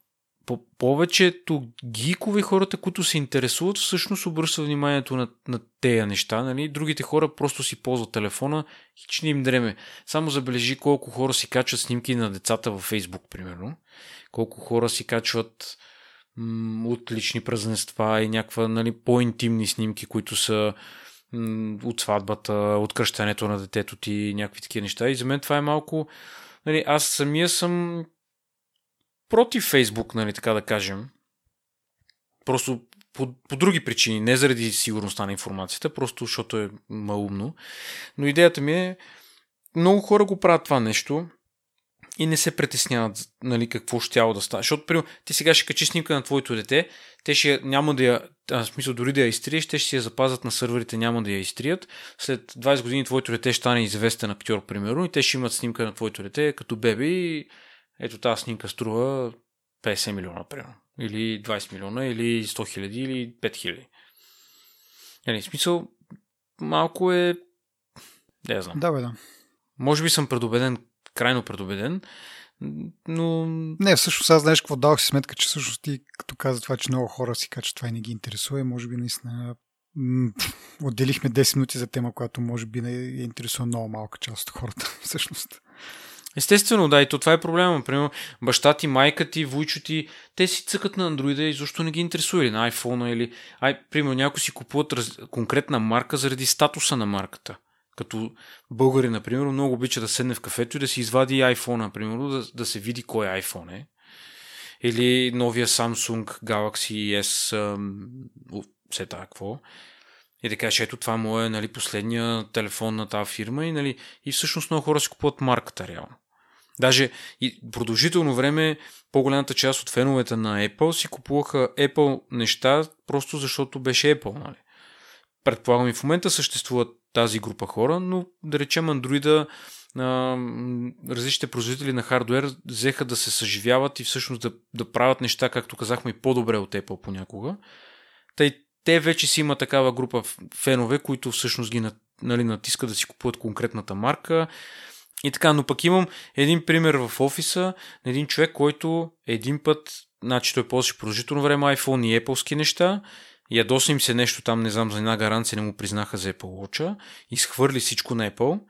по- повечето гикови хората, които се интересуват, всъщност обръщат вниманието на, на тези неща. Нали? Другите хора просто си ползват телефона и че не им дреме. Само забележи колко хора си качват снимки на децата във Фейсбук, примерно. Колко хора си качват м- от празненства и някаква нали, по-интимни снимки, които са м- от сватбата, от кръщането на детето ти, някакви такива неща. И за мен това е малко... Нали, аз самия съм против Фейсбук, нали, така да кажем. Просто по, по други причини, не заради сигурността на информацията, просто защото е малумно. Но идеята ми е, много хора го правят това нещо и не се притесняват нали, какво ще тяло да стане. Защото, примерно, ти сега ще качи снимка на твоето дете, те ще няма да я, а, в смисъл дори да я изтриеш, те ще си я запазят на сървърите, няма да я изтрият. След 20 години твоето дете ще стане известен актьор, примерно, и те ще имат снимка на твоето дете като бебе и ето тази снимка струва 50 милиона, примерно. Или 20 милиона, или 100 хиляди, или 5 хиляди. Нали, смисъл, малко е... Не знам. Да, бе, да. Може би съм предубеден, крайно предубеден, но... Не, всъщност аз знаеш какво давах си сметка, че всъщност ти като каза това, че много хора си качат това и не ги интересува, може би наистина отделихме 10 минути за тема, която може би не интересува много малка част от хората, всъщност. Естествено, да, и то това е проблема. Например, баща ти, майка ти, вуйчо ти, те си цъкат на Android и защо не ги интересува или на iPhone или... Ай, примерно, някои си купуват раз... конкретна марка заради статуса на марката. Като българи, например, много обича да седне в кафето и да си извади iPhone, например, да, да се види кой iPhone е. Или новия Samsung Galaxy S, все така какво и да кажеш, ето това му е нали, последния телефон на тази фирма и, нали, и всъщност много хора си купуват марката реално. Даже и продължително време по-голямата част от феновете на Apple си купуваха Apple неща, просто защото беше Apple. Нали? Предполагам и в момента съществуват тази група хора, но да речем Android различните производители на хардвер взеха да се съживяват и всъщност да, да правят неща, както казахме, и по-добре от Apple понякога. Тъй те вече си има такава група фенове, които всъщност ги нали, натискат да си купуват конкретната марка. И така, но пък имам един пример в офиса на един човек, който един път, значи той ползваше продължително време iPhone и Apple неща, ядоса им се нещо там, не знам, за една гаранция не му признаха за Apple Watch, изхвърли всичко на Apple,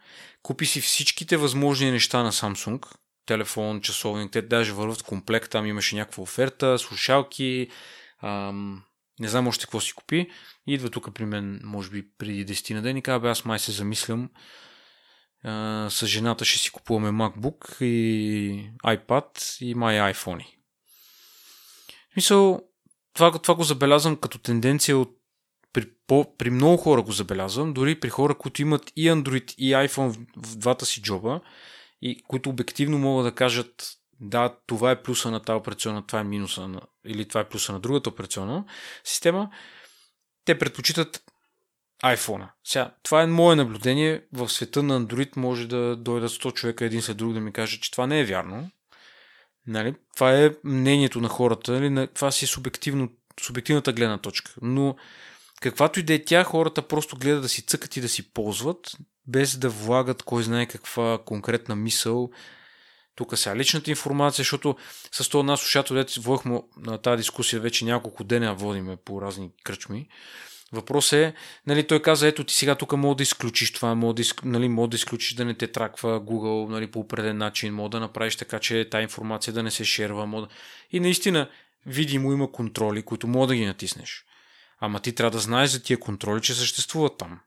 купи си всичките възможни неща на Samsung, телефон, часовник, те даже върват комплект, там имаше някаква оферта, слушалки, ам, не знам още какво си купи. Идва тук при мен, може би преди 10 на ден и казва, аз май се замислям, а, с жената ще си купуваме MacBook и iPad и май iPhone. Мисъл, това, това го забелязвам като тенденция от при, по, при много хора го забелязвам, дори при хора, които имат и Android и iPhone в, в двата си джоба и които обективно могат да кажат да, това е плюса на тази операционна, това е минуса на, или това е плюса на другата операционна система, те предпочитат iPhone. Сега, това е мое наблюдение. В света на Android може да дойдат 100 човека един след друг да ми каже, че това не е вярно. Нали? Това е мнението на хората. Нали? Това си е субективно, субективната гледна точка. Но каквато и да е тя, хората просто гледат да си цъкат и да си ползват, без да влагат кой знае каква конкретна мисъл. Тук сега личната информация, защото с този нас слушател, дете водихме на тази дискусия вече няколко дена водиме по разни кръчми. Въпрос е, нали, той каза, ето ти сега тук мога да изключиш това, мога да, нали, мога да изключиш да не те траква Google нали, по определен начин, мога да направиш така, че тази информация да не се шерва. Мога... И наистина, видимо има контроли, които мога да ги натиснеш. Ама ти трябва да знаеш за тия контроли, че съществуват там.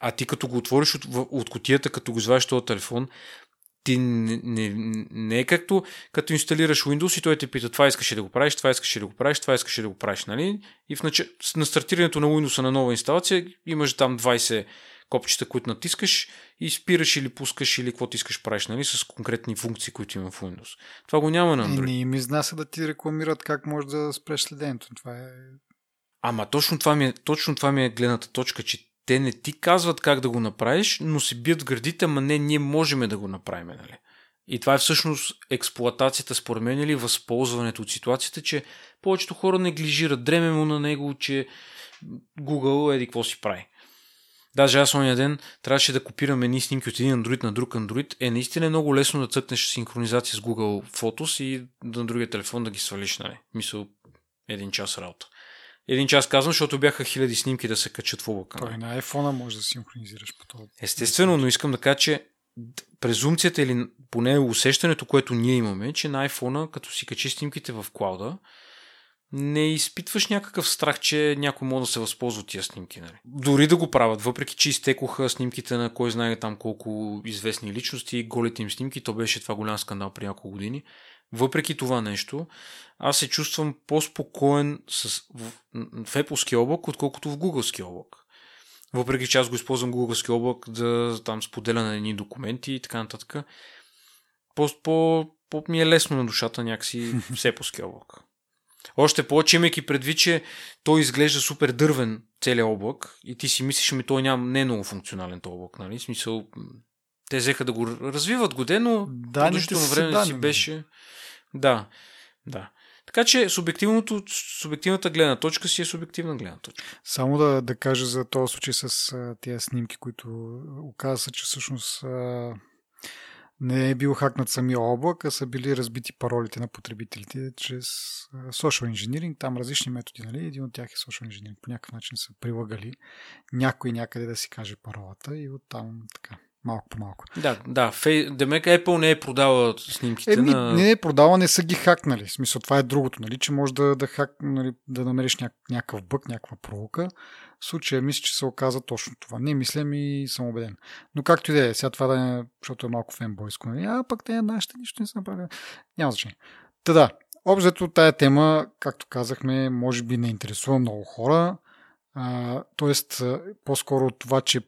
А ти като го отвориш от, от котията, като го извадиш този телефон, ти не, не, не е както като инсталираш Windows и той те пита това искаш да го правиш, това искаш да го правиш, това искаш да го правиш, нали? И в нач... на стартирането на Windows на нова инсталация имаш там 20 копчета, които натискаш и спираш или пускаш или каквото искаш правиш, нали? С конкретни функции, които има в Windows. Това го няма на Android. Не им изнася да ти рекламират как можеш да спреш следенето. Това е... Ама точно това ми е, точно това ми е гледната точка, че те не ти казват как да го направиш, но се бият в градите, ама не, ние можем да го направим. Нали? И това е всъщност експлоатацията, според мен, или възползването от ситуацията, че повечето хора неглижират, дреме му на него, че Google еди какво си прави. Даже аз ония ден трябваше да копирам едни снимки от един Android на друг Android. Е, наистина е много лесно да цъкнеш синхронизация с Google Photos и на другия телефон да ги свалиш, нали? Мисъл, един час работа. Един час казвам, защото бяха хиляди снимки да се качат в облака. Той на iPhone може да синхронизираш по това. Естествено, но искам да кажа, че презумцията или поне усещането, което ние имаме, че на iPhone, като си качи снимките в клауда, не изпитваш някакъв страх, че някой може да се възползва от тия снимки. Нали? Дори да го правят, въпреки че изтекоха снимките на кой знае там колко известни личности, голите им снимки, то беше това голям скандал при няколко години. Въпреки това нещо, аз се чувствам по-спокоен с, в, в Apple облак, отколкото в Google облак. Въпреки че аз го използвам Google облак да там споделя на едни документи и така нататък. По, по, по ми е лесно на душата някакси в Apple облак. Още повече, имайки предвид, че той изглежда супер дървен целият облак и ти си мислиш, ми той няма, не е много функционален този облак, нали? В смисъл, те взеха да го развиват годе, но да, продължително време си беше... Да, да. Така че субективното, субективната гледна точка си е субективна гледна точка. Само да, да кажа за този случай с а, тези снимки, които оказа че всъщност а, не е бил хакнат самия облак, а са били разбити паролите на потребителите чрез social engineering. Там различни методи, нали? Един от тях е social engineering. По някакъв начин са прилагали някой някъде да си каже паролата и оттам така малко по малко. Да, да. Фей... Демек Apple не е продава снимките Еми, на... Не е продава, не са ги хакнали. В смисъл, това е другото, нали, че може да, да, хак, нали, да намериш ня... някакъв бък, някаква пролука. В случая мисля, че се оказа точно това. Не мисля и съм убеден. Но както и да е, сега това да е, защото е малко фенбойско, нали, а пък те нашите нищо не са направили. Няма значение. Та да, обзето тая тема, както казахме, може би не интересува много хора. А, тоест, по-скоро това, че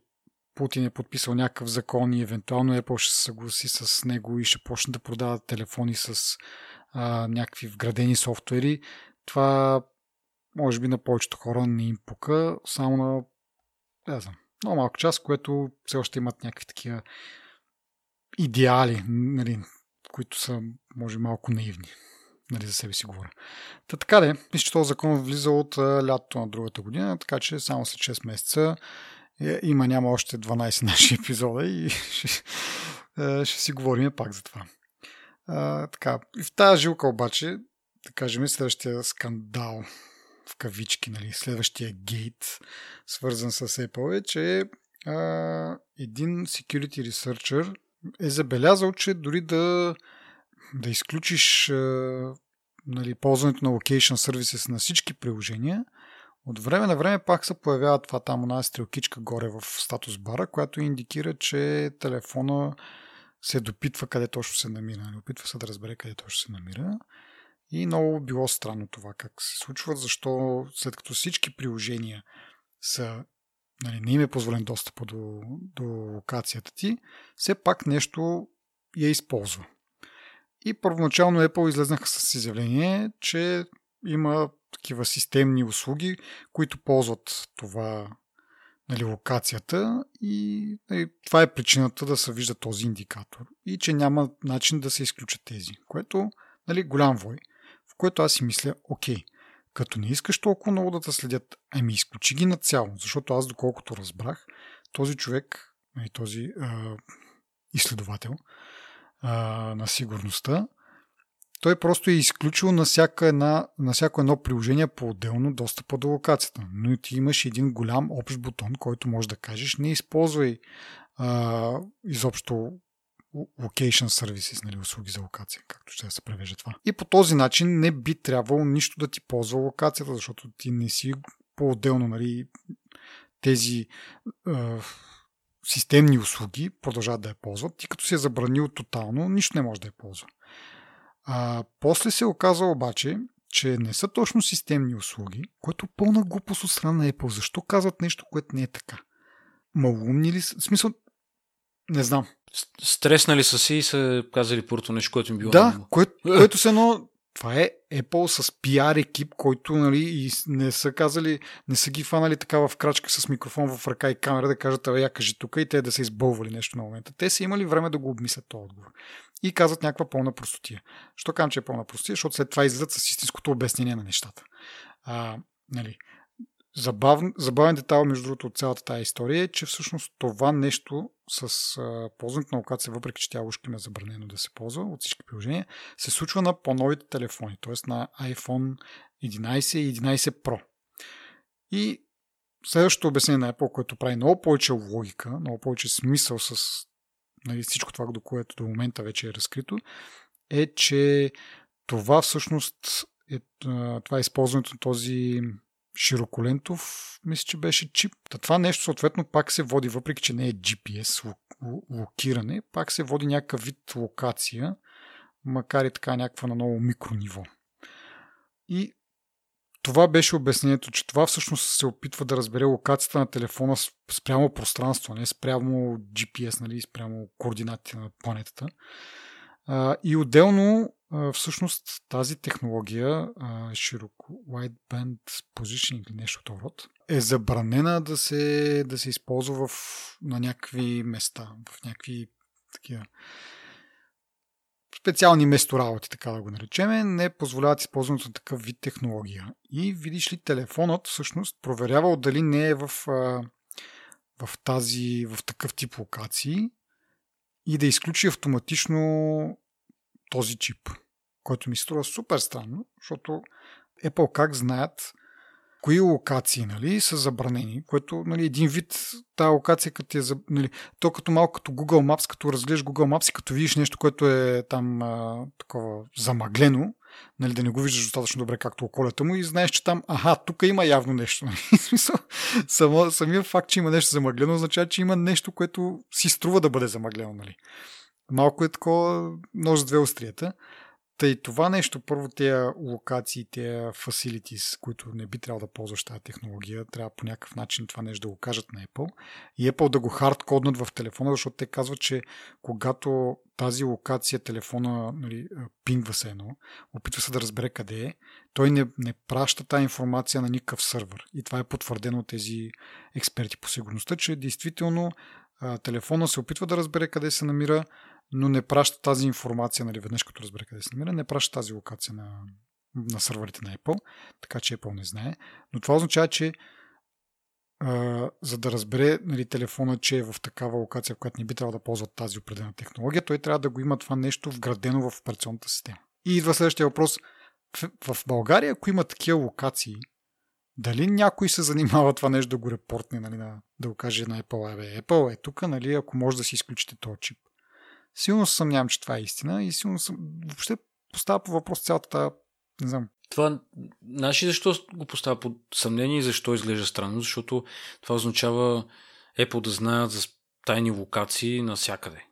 Путин е подписал някакъв закон и евентуално Apple ще се съгласи с него и ще почне да продават телефони с а, някакви вградени софтуери, това може би на повечето хора не им пука, само на не знам, много малко част, което все още имат някакви такива идеали, нали, които са, може, малко наивни. Нали, за себе си говоря. Та така де, мисля, че този закон влиза от лятото на другата година, така че само след 6 месеца има, няма още 12 наши епизода и ще, е, ще си говорим пак за това. А, така, и в тази жилка обаче, да кажем, следващия скандал в кавички, нали, следващия гейт, свързан с Apple е, че а, един security researcher е забелязал, че дори да да изключиш нали, ползването на Location Services на всички приложения, от време на време пак се появява това там една стрелкичка горе в статус бара, която индикира, че телефона се допитва къде точно се намира. Не нали, опитва се да разбере къде точно се намира. И много било странно това как се случва, защо след като всички приложения са нали, не им е позволен достъп до, до локацията ти, все пак нещо я използва. И първоначално Apple излезнаха с изявление, че има такива системни услуги, които ползват това нали, локацията и нали, това е причината да се вижда този индикатор и че няма начин да се изключат тези, което нали, голям вой, в което аз си мисля, окей, като не искаш толкова много да те следят, ами изключи ги нацяло, защото аз доколкото разбрах, този човек, нали, този а, изследовател а, на сигурността, той просто е изключил на, всяка една, на всяко едно приложение по-отделно достъпа до локацията. Но ти имаш един голям общ бутон, който може да кажеш не използвай а, изобщо location services, нали, услуги за локация, както ще се превежда това. И по този начин не би трябвало нищо да ти ползва локацията, защото ти не си по-отделно нали, тези а, системни услуги продължават да я ползват. Ти като си е забранил тотално, нищо не може да я ползва. А, после се оказа обаче, че не са точно системни услуги, което е пълна глупост от страна на Apple. Защо казват нещо, което не е така? Малумни ли са? В смисъл, не знам. Стреснали са си и са казали първото нещо, което им било. Да, което, което се едно това е Apple с PR екип, който нали, и не са казали, не са ги фанали така в крачка с микрофон в ръка и камера да кажат, я кажи тук и те да са избълвали нещо на момента. Те са имали време да го обмислят този отговор. И казват някаква пълна простотия. Що казвам, че е пълна простотия? Защото след това излизат с истинското обяснение на нещата. А, нали, Забавен, забавен детайл, между другото, от цялата тази история е, че всъщност това нещо с а, ползването на локация, въпреки че тя ушки ме е забранено да се ползва от всички приложения, се случва на по-новите телефони, т.е. на iPhone 11 и 11 Pro. И следващото обяснение на Apple, което прави много повече логика, много повече смисъл с нали, всичко това, до което до момента вече е разкрито, е, че това всъщност е, това е използването на този широколентов, мисля, че беше чип. Та това нещо съответно пак се води, въпреки че не е GPS локиране, пак се води някакъв вид локация, макар и така някаква на ново микрониво. И това беше обяснението, че това всъщност се опитва да разбере локацията на телефона спрямо пространство, не спрямо GPS, нали, спрямо координатите на планетата. И отделно всъщност тази технология, широко wideband positioning или нещо от род, е забранена да се, да се използва в, на някакви места, в някакви такива специални местоработи, така да го наречеме, не позволяват използването на такъв вид технология. И видиш ли, телефонът всъщност проверява дали не е в, в, тази, в такъв тип локации и да изключи автоматично този чип, който ми струва супер странно, защото Apple как знаят кои локации нали, са забранени, което нали, един вид, тази локация, като е, нали, то като малко като Google Maps, като разглеждаш Google Maps и като видиш нещо, което е там а, такова замъглено, нали, да не го виждаш достатъчно добре както околята му и знаеш, че там, аха, тук има явно нещо. Нали? Само, самия факт, че има нещо замъглено, означава, че има нещо, което си струва да бъде замъглено. Нали? Малко е такова нож с две острията. Тъй това нещо, първо тези локации, тези facilities, които не би трябвало да ползваш тази технология, трябва по някакъв начин това нещо да го кажат на Apple. И Apple да го хардкоднат в телефона, защото те казват, че когато тази локация телефона нали, пингва се едно, опитва се да разбере къде е, той не, не праща тази информация на никакъв сървър. И това е потвърдено от тези експерти по сигурността, че действително телефона се опитва да разбере къде се намира, но не праща тази информация, нали, веднъж като разбере къде се намира, не праща тази локация на, на сървърите на Apple, така че Apple не знае. Но това означава, че а, за да разбере нали, телефона, че е в такава локация, в която не би трябвало да ползва тази определена технология, той трябва да го има това нещо вградено в операционната система. И идва следващия въпрос. В, в България, ако има такива локации, дали някой се занимава това нещо да го репортне, нали, да, да го каже на Apple, Apple е тук, нали, ако може да си изключите този чип Силно се съмнявам, че това е истина и силно съм... Въобще поставя по въпрос цялата. Не знам. Това, знаеш защо го поставя под съмнение и защо изглежда странно? Защото това означава Apple да знаят за тайни локации навсякъде.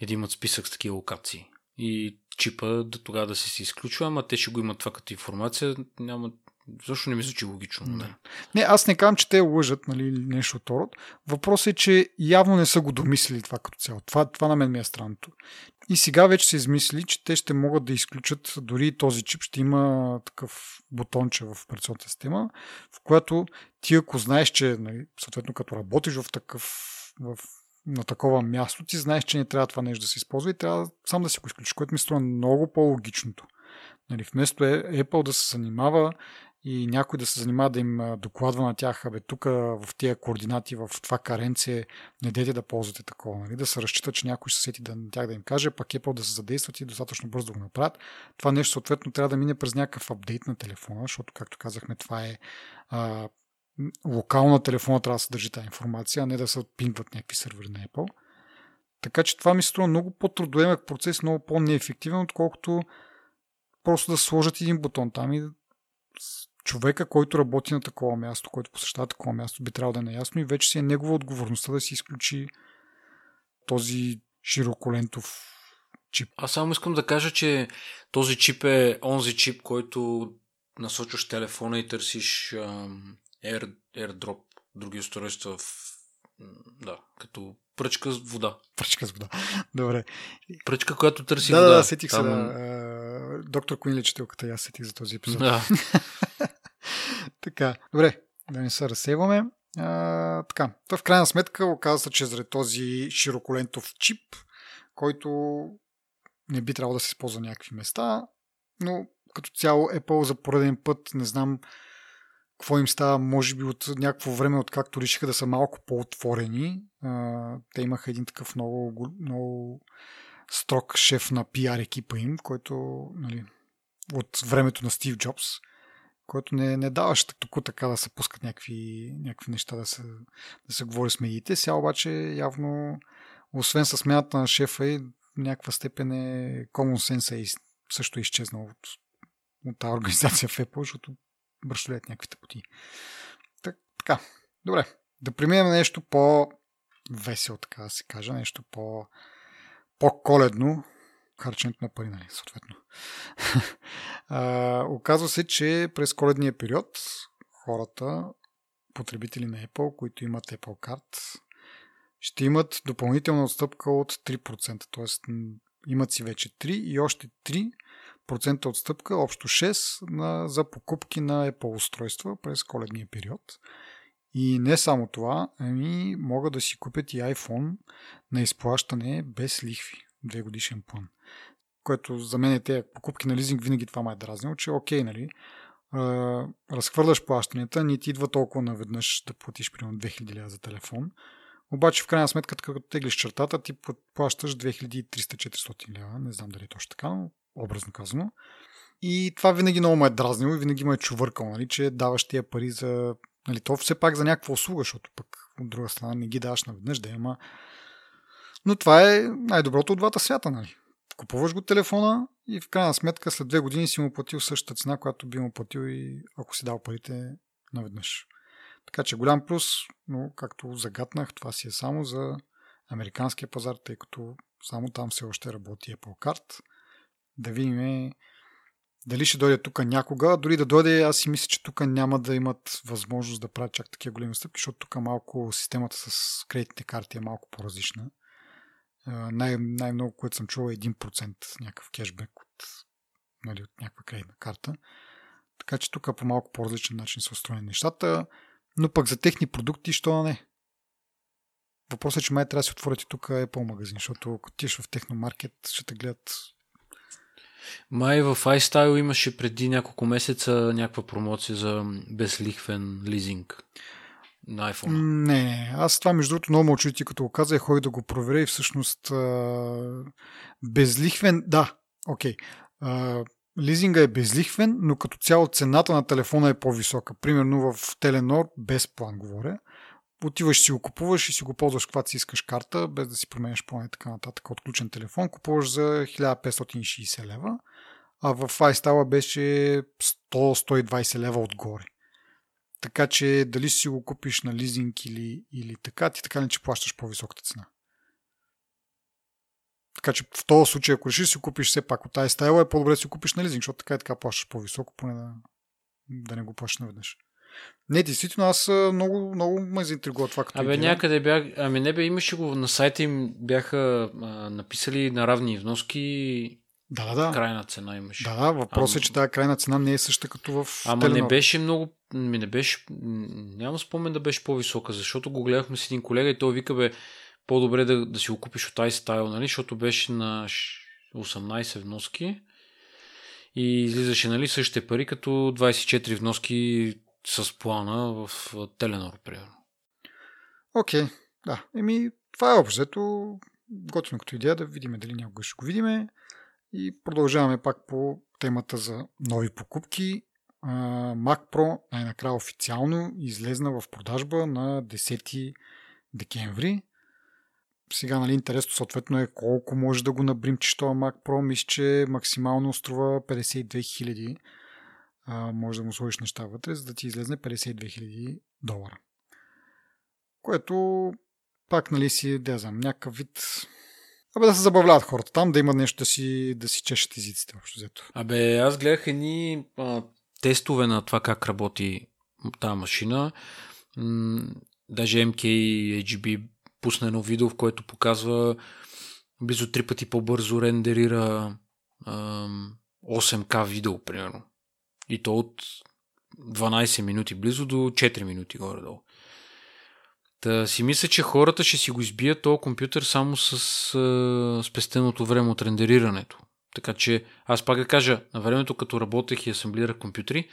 И да имат списък с такива локации. И чипа да тогава да се си изключва, ама те ще го имат това като информация. Няма, защо не ми звучи логично? Не. Нали? не, аз не казвам, че те лъжат, нали, нещо от род. Въпросът е, че явно не са го домислили това като цяло. Това, това на мен ми е странното. И сега вече се измисли, че те ще могат да изключат дори този чип. Ще има такъв бутонче в операционната система, в която ти ако знаеш, че нали, съответно като работиш в такъв в на такова място, ти знаеш, че не трябва това нещо да се използва и трябва сам да си го изключиш, което ми струва много по-логичното. Нали, вместо е, Apple да се занимава и някой да се занимава да им докладва на тях, абе тук в тия координати, в това каренце, не дете да ползвате такова, нали? да се разчита, че някой ще сети да, тях да им каже, пак Apple да се задействат и достатъчно бързо да го направят. Това нещо съответно трябва да мине през някакъв апдейт на телефона, защото, както казахме, това е а, локално на телефона трябва да се държи тази информация, а не да се пингват някакви сервери на Apple. Така че това ми се струва много по-трудоемък процес, много по-неефективен, отколкото просто да сложат един бутон там и човека, който работи на такова място, който посещава такова място, би трябвало да е наясно и вече си е негова отговорността да си изключи този широколентов чип. Аз само искам да кажа, че този чип е онзи чип, който насочваш телефона и търсиш ам, Air, AirDrop, други устройства в... Да, като пръчка с вода. Пръчка с вода. Добре. Пръчка, която търси да, вода. Да, да, сетих Там... се. Да. Доктор Куин лечителката, аз сетих за този епизод. Да. така, добре, да не се разсейваме. А, така, то в крайна сметка оказа се, че заради този широколентов чип, който не би трябвало да се използва някакви места, но като цяло Apple за пореден път, не знам какво им става, може би от някакво време, откакто решиха да са малко по-отворени. А, те имаха един такъв много, много строг шеф на пиар екипа им, който нали, от времето на Стив Джобс, който не, не даваше тук така да се пускат някакви, някакви неща да се, да се говори с медиите. Сега обаче явно, освен с смяната на шефа и някаква степен е common sense е също е изчезнал от, от тази организация в Apple, защото бръщолят някакви тъпоти. Так, така, добре. Да преминем нещо по-весело, така да се каже, нещо по- по-коледно, харченето на пари, нали, съответно. а, оказва се, че през коледния период хората, потребители на Apple, които имат Apple Card, ще имат допълнителна отстъпка от 3%. Т.е. имат си вече 3 и още 3% отстъпка, общо 6 на, за покупки на Apple устройства през коледния период. И не само това, ами могат да си купят и iPhone на изплащане без лихви. Две годишен план което за мен е тези покупки на лизинг винаги това ме е дразнило, че окей, нали, разхвърляш плащанията, не ти идва толкова наведнъж да платиш примерно 2000 лева за телефон. Обаче в крайна сметка, като теглиш чертата, ти плащаш 2300-400 лева. Не знам дали е точно така, но образно казано. И това винаги много ме е дразнило и винаги ме е чувъркал, нали, че даваш тия пари за... Нали, то все пак за някаква услуга, защото пък от друга страна не ги даваш наведнъж да има. Но това е най-доброто от двата свята, нали? Купуваш го телефона и в крайна сметка след две години си му платил същата цена, която би му платил и ако си дал парите наведнъж. Така че голям плюс, но както загатнах, това си е само за американския пазар, тъй като само там все още работи Apple Card. Да видим дали ще дойде тук някога. Дори да дойде, аз си мисля, че тук няма да имат възможност да правят чак такива големи стъпки, защото тук малко системата с кредитните карти е малко по-различна най- най-много, което съм чувал е 1% някакъв кешбек от, нали, от някаква кредитна карта. Така че тук по малко по-различен начин са устроени нещата, но пък за техни продукти, що не? Въпросът е, че май трябва да си отворите тук Apple магазин, защото ако тиш в техномаркет, ще те гледат май в iStyle имаше преди няколко месеца някаква промоция за безлихвен лизинг на iPhone? Не, аз това между другото много мълчу ти като го каза и ходих да го проверя и всъщност безлихвен, да, окей. Okay. лизинга е безлихвен, но като цяло цената на телефона е по-висока. Примерно в Теленор, без план говоря, отиваш си го купуваш и си го ползваш когато си искаш карта, без да си променяш план и така нататък. Отключен телефон купуваш за 1560 лева, а в iStyle беше 100-120 лева отгоре. Така че дали си го купиш на лизинг или, или така, ти така не че плащаш по-високата цена. Така че в този случай, ако решиш си купиш все пак от тази стайла, е по-добре да си купиш на лизинг, защото така и така плащаш по-високо, поне да, да не го плащаш наведнъж. Не, действително, аз много, много ме заинтригува това като Абе, идея. някъде бях, ами не бе, имаше го на сайта им, бяха а, написали на равни вноски да, да, да. Крайна цена имаше. Да, да, въпросът е, че тази крайна цена не е съща като в Ама теленор. не беше много, ми не беше, няма спомен да беше по-висока, защото го гледахме с един колега и той вика, бе, по-добре да, да си го купиш от iStyle, нали, защото беше на 18 вноски и излизаше, нали, същите пари, като 24 вноски с плана в Теленор, примерно. Окей, okay, да. Еми, това е общо. Готино като идея да видим дали някога ще го видиме. И продължаваме пак по темата за нови покупки. Mac Pro най-накрая официално излезна в продажба на 10 декември. Сега, нали, интересно съответно е колко може да го набримчиш това Mac Pro. Мисля, че максимално струва 52 000. може да му сложиш неща вътре, за да ти излезне 52 000 долара. Което пак, нали, си, да знам, някакъв вид Абе да се забавляват хората там, да има нещо да си, да си чешат езиците общо взето. Абе, аз гледах едни тестове на това как работи тази машина. Даже MKHB пусна едно видео, в което показва близо три пъти по-бързо рендерира а, 8К видео, примерно. И то от 12 минути, близо до 4 минути горе-долу. Та си мисля, че хората ще си го избият този компютър само с а, спестеното време от рендерирането. Така че аз пак да кажа, на времето като работех и асамблирах компютри,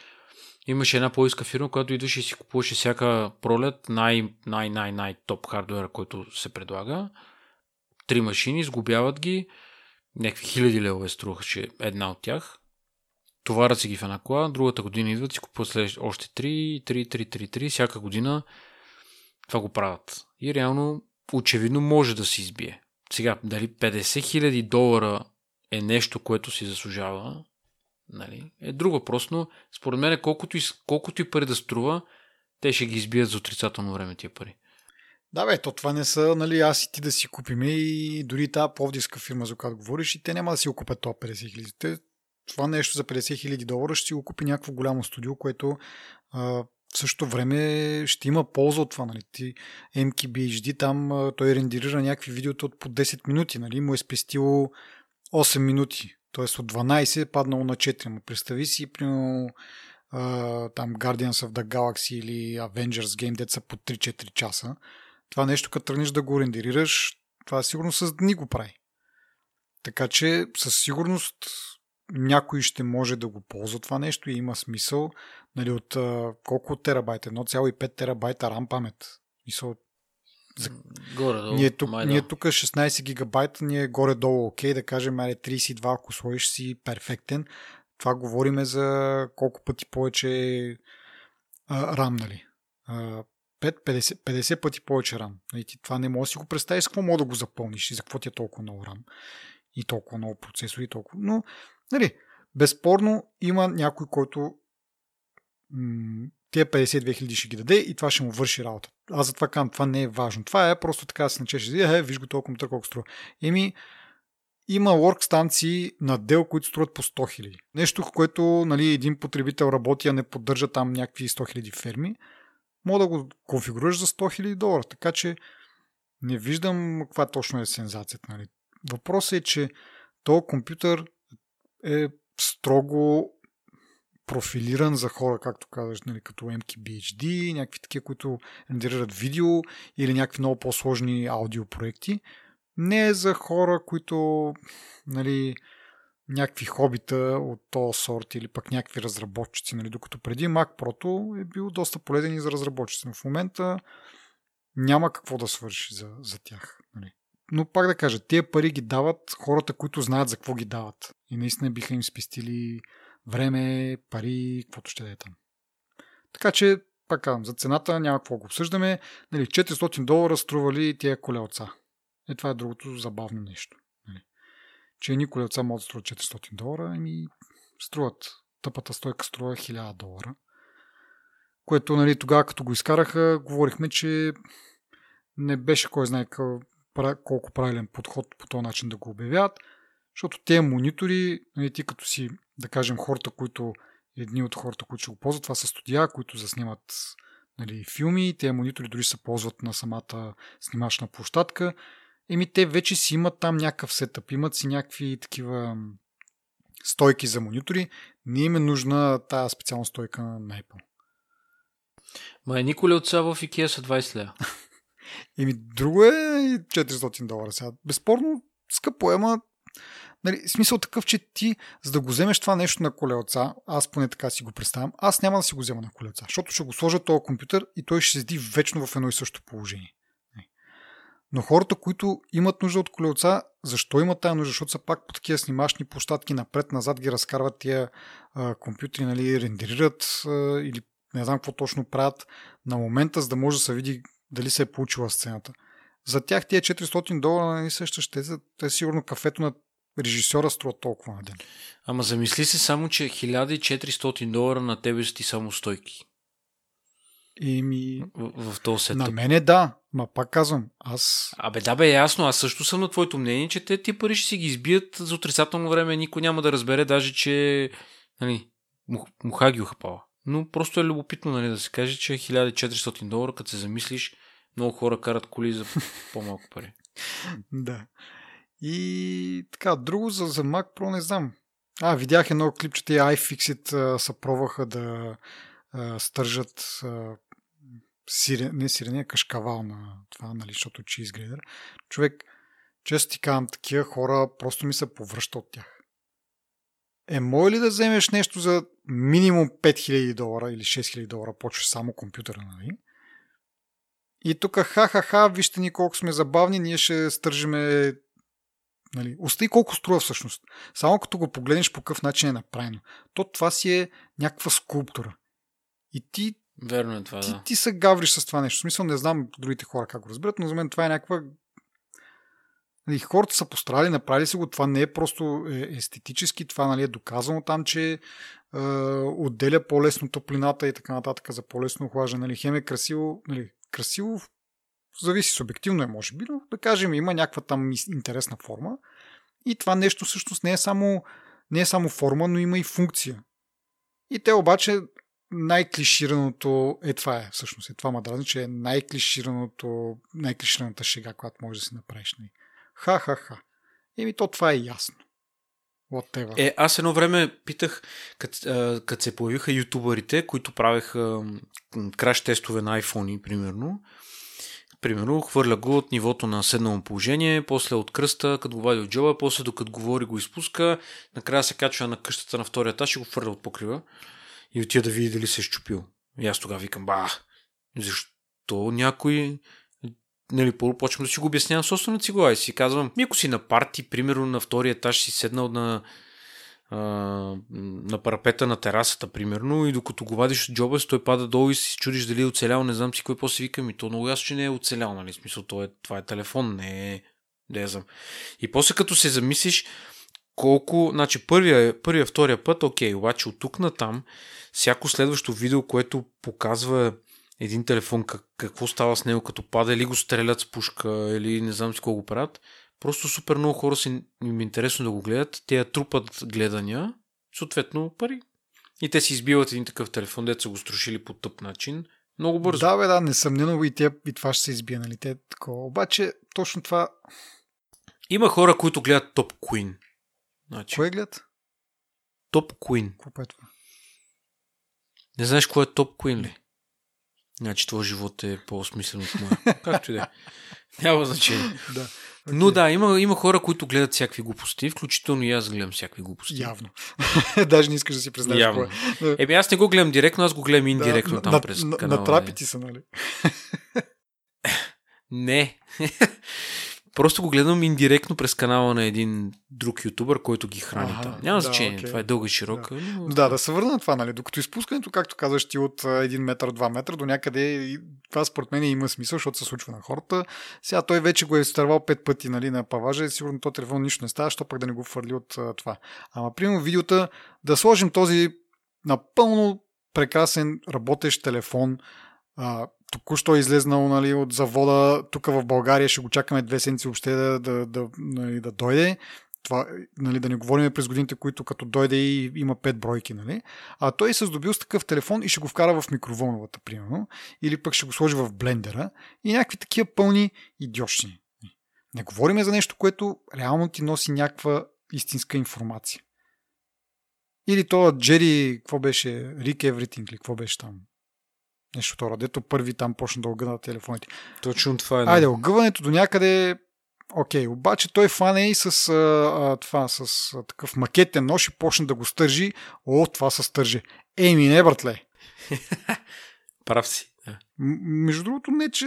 имаше една по-иска фирма, която идваше и си купуваше всяка пролет най-най-най-най топ хардуера, който се предлага. Три машини, сгубяват ги, някакви хиляди левове струваше една от тях. Товарят си ги в една кола, другата година идват и купуват след още три, три, три, три, три, всяка година това го правят. И реално, очевидно, може да се избие. Сега, дали 50 000 долара е нещо, което си заслужава, нали, е друг въпрос, но според мен колкото и, колкото и пари да струва, те ще ги избият за отрицателно време тия пари. Да, бе, то това не са, нали, аз и ти да си купиме и дори тази повдиска фирма, за която говориш, и те няма да си го купят това 50 хиляди. Това нещо за 50 хиляди долара ще си го купи някакво голямо студио, което а, в същото време ще има полза от това. Нали? Ти, MKBHD там той рендерира някакви видеота от по 10 минути. Нали? Му е спестило 8 минути. Тоест от 12 е паднало на 4. Ма представи си, примерно, там Guardians of the Galaxy или Avengers Game, деца по 3-4 часа. Това нещо, като тръгнеш да го рендерираш, това сигурно с дни го прави. Така че със сигурност някой ще може да го ползва това нещо и има смисъл. Нали, от колко терабайта? 1,5 терабайта RAM памет. Мисъл, за... Горе, долу, ние, тук, ние тук 16 гигабайта, ние горе-долу окей, да кажем, аре 32, ако сложиш си перфектен. Това говориме за колко пъти повече а, RAM, нали? А, 5, 50, 50 пъти повече. Нали, ти това не можеш да си го представиш с какво мога да го запълниш и за какво ти е толкова много RAM и толкова много процесори, толкова. Но, нали, безспорно има някой, който м- тия 52 хиляди ще ги даде и това ще му върши работа. Аз затова казвам, това не е важно. Това е просто така се начеш. Е, виж го толкова компютър колко струва. Еми, има work станции на дел, които струват по 100 хиляди. Нещо, което нали, един потребител работи, а не поддържа там някакви 100 хиляди ферми, мога да го конфигурираш за 100 хиляди долара. Така че не виждам каква точно е сензацията. Нали. Въпросът е, че този компютър е строго профилиран за хора, както казваш, нали, като MKBHD, някакви такива, които рендерират видео или някакви много по-сложни аудиопроекти. Не е за хора, които нали, някакви хобита от този сорт или пък някакви разработчици, нали, докато преди Mac Pro е бил доста полезен и за разработчици. Но в момента няма какво да свърши за, за тях. Нали. Но пак да кажа, тия пари ги дават хората, които знаят за какво ги дават. И наистина биха им спестили време, пари, каквото ще да е там. Така че пак казвам, за цената няма какво го обсъждаме. Нали, 400 долара стрували тия колелца. Е, това е другото забавно нещо. Нали. Че едни колелца могат да струват 400 долара, ами струват. Тъпата стойка струва 1000 долара. Което нали, тогава, като го изкараха, говорихме, че не беше кой знае колко правилен подход по този начин да го обявяват, защото тези монитори, нали, ти като си, да кажем, хората, които едни от хората, които ще го ползват, това са студия, които заснимат нали, филми, тези монитори дори се ползват на самата снимачна площадка. Еми, те вече си имат там някакъв сетъп, имат си някакви такива стойки за монитори. Не им е нужна тази специална стойка на Apple. Ма е николи от сега в Ikea са 20 лева. Еми, друго е 400 долара сега. Безспорно, скъпо е, ама Нали, смисъл такъв, че ти, за да го вземеш това нещо на колелца, аз поне така си го представям, аз няма да си го взема на колелца, защото ще го сложа този компютър и той ще седи вечно в едно и също положение. Нали. Но хората, които имат нужда от колелца, защо имат тази нужда? Защото са пак по такива снимашни площадки, напред-назад ги разкарват тия а, компютри, нали, рендерират а, или не знам какво точно правят на момента, за да може да се види дали се е получила сцената. За тях тия 400 долара нали, също ще са, те сигурно кафето на режисьора струва толкова на ден. Ама замисли се само, че 1400 долара на тебе са ти само стойки. И ми... В, в този сетъп. На мене да, ма пак казвам, аз... Абе да бе, ясно, аз също съм на твоето мнение, че те ти пари ще си ги избият за отрицателно време, никой няма да разбере даже, че нали, муха ги ухапала. Но просто е любопитно нали, да се каже, че 1400 долара, като се замислиш, много хора карат коли за по-малко пари. да. И така, друго за, за Mac Pro не знам. А, видях едно клипче, тези iFixit се пробваха да а, стържат а, сире, не сирене, кашкавал на това, нали, защото че изгледа. Човек, често ти казвам, такива хора просто ми се повръща от тях. Е, може ли да вземеш нещо за минимум 5000 долара или 6000 долара, почваш само компютъра, нали? И тук ха-ха-ха, вижте ни колко сме забавни, ние ще стържиме Нали, Остай колко струва всъщност. Само като го погледнеш по какъв начин е направено. То това си е някаква скулптура. И ти Верно е това, ти, да. ти се гавриш с това нещо. В смисъл не знам другите хора как го разберат, но за мен това е някаква Нали, хората са пострадали, направили се го. Това не е просто е, естетически, това нали, е доказано там, че е, отделя по-лесно топлината и така нататък за по-лесно охлаждане. Нали, хем е красиво, нали, красиво зависи субективно е, може би, но да кажем, има някаква там интересна форма. И това нещо всъщност не е само, не е само форма, но има и функция. И те обаче най-клишираното е това е, всъщност. Е това ма че е най-клишираното, най-клишираната шега, която можеш да си направиш. Нали. Ха-ха-ха. Еми то това е ясно. Whatever. Е, аз едно време питах, като се появиха ютубърите, които правеха краш тестове на iPhone, примерно, Примерно, хвърля го от нивото на седнало положение, после от кръста, като го вади от джоба, после докато говори го изпуска, накрая се качва на къщата на втория етаж и го хвърля от покрива и отида да види дали се е щупил. И аз тогава викам, ба, защо някой нали, почвам да си го обяснявам собствената си глава и си казвам, ми ако си на парти, примерно на втория етаж си седнал на на парапета на терасата, примерно, и докато го вадиш от джоба, той пада долу и си чудиш дали е оцелял, не знам си кой после викам, и то много ясно, че не е оцелял, нали, смисъл, това е, това е телефон, не е, я знам. И после като се замислиш, колко, значи първия, първия, втория път, окей, обаче от тук на там, всяко следващо видео, което показва един телефон, как, какво става с него, като пада, или го стрелят с пушка, или не знам си какво го правят, Просто супер много хора си им е интересно да го гледат. Те трупат гледания, съответно пари. И те си избиват един такъв телефон, дето са го струшили по тъп начин. Много бързо. Да, бе, да, несъмнено и, те, и това ще се избие, нали? Те, такова. Обаче, точно това... Има хора, които гледат Топ Queen. Значи... Кое гледат? Топ Queen. Какво е това? Не знаеш кое е Топ Queen ли? Значи твой живот е по-осмислен от моя. Както и да е. Няма значение. да. Но да, има, има хора, които гледат всякакви глупости, включително и аз гледам всякакви глупости. Явно. Даже не искаш да си признаеш Явно. кое. Еми аз не го гледам директно, аз го гледам индиректно да, там на, през на, канала. На трапите са, нали? не. Просто го гледам индиректно през канала на един друг ютубър, който ги храни Ага, там. Няма да, значение, окей. това е дълга и широка. но- Да, да се върна на това, нали? Докато изпускането, както казваш ти, от 1 метър, 2 метра до някъде, това според мен има смисъл, защото се случва на хората. Сега той вече го е изтървал 5 пъти нали, на паважа и сигурно то телефон нищо не става, що пък да не го фърли от а, това. Ама, примерно, видеота, да сложим този напълно прекрасен работещ телефон, а, току-що излезнал нали, от завода, тук в България ще го чакаме две седмици въобще да, да, да, нали, да дойде. Това, нали, да не говорим през годините, които като дойде и има пет бройки, нали? А той се здобил с такъв телефон и ще го вкара в микроволновата, примерно, или пък ще го сложи в блендера и някакви такива пълни идиощини. Не говориме за нещо, което реално ти носи някаква истинска информация. Или то Джери, какво беше, Рик Everything ли, какво беше там? Нещо това, дето първи там почна да огъна телефоните. Точно това е. да. Айде, огъването до някъде Окей, обаче той фане и с, а, това, с а, такъв макетен нож и почна да го стържи. О, това се стърже. Еми, не, братле. Прав си. Да. М- между другото, не, че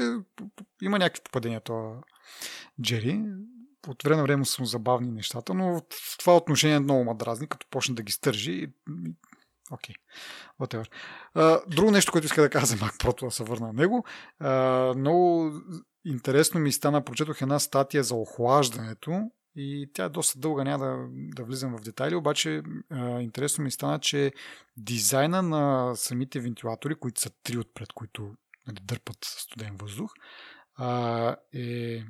има някакви попадения това Джери. От време на време са му забавни нещата, но в това отношение много ма дразни, като почне да ги стържи. Окей, whatever. А, Друго нещо, което иска да кажа за Mac Pro, да се върна на него. А, много интересно ми стана, прочетох една статия за охлаждането и тя е доста дълга, няма да, да влизам в детайли, обаче а, интересно ми стана, че дизайна на самите вентилатори, които са три отпред, които нали, дърпат студен въздух, а, е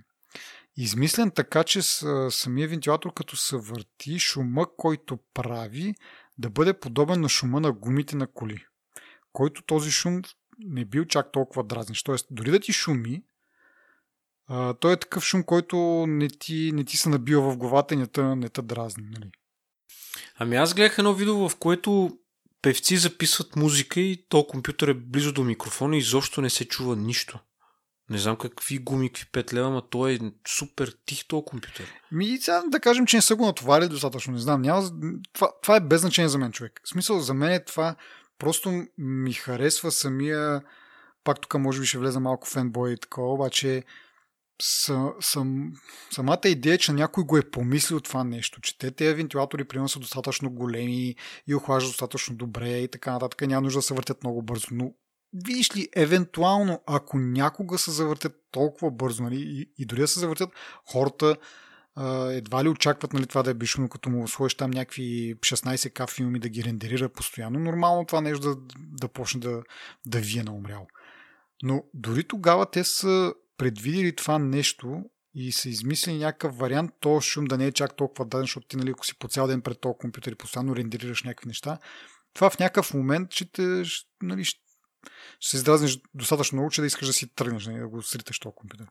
измислен така, че с, самия вентилатор, като се върти, шума, който прави, да бъде подобен на шума на гумите на коли. Който този шум не бил чак толкова дразнищ. Тоест, дори да ти шуми, а, той е такъв шум, който не ти, не ти се набива в главата и не те, не те дразни. Нали? Ами аз гледах едно видео, в което певци записват музика и то компютър е близо до микрофона и изобщо не се чува нищо. Не знам какви гуми, какви 5 лева, ама той е супер тих този компютър. Ми, сега да кажем, че не са го натоварили достатъчно, не знам. Няма, това, това е без значение за мен, човек. В смисъл, за мен е това просто ми харесва самия, пак тук може би ще влезе малко фенбой и такова, обаче са, съм, самата идея, че някой го е помислил това нещо, че те тези вентилатори примерно са достатъчно големи и охлаждат достатъчно добре и така нататък, няма нужда да се въртят много бързо, но видиш ли, евентуално, ако някога се завъртят толкова бързо, нали, и, и дори да се завъртят, хората а, едва ли очакват нали, това да е бешено, като му сложиш там някакви 16к филми да ги рендерира постоянно. Нормално това нещо да, да почне да, да вие на умрял. Но дори тогава те са предвидели това нещо и са измислили някакъв вариант, то шум да не е чак толкова даден, защото ти, нали, ако си по цял ден пред този компютър и постоянно рендерираш някакви неща, това в някакъв момент ще, нали, ще, ще се издразниш достатъчно че да искаш да си тръгнеш, нали, да го сриташ този компютър.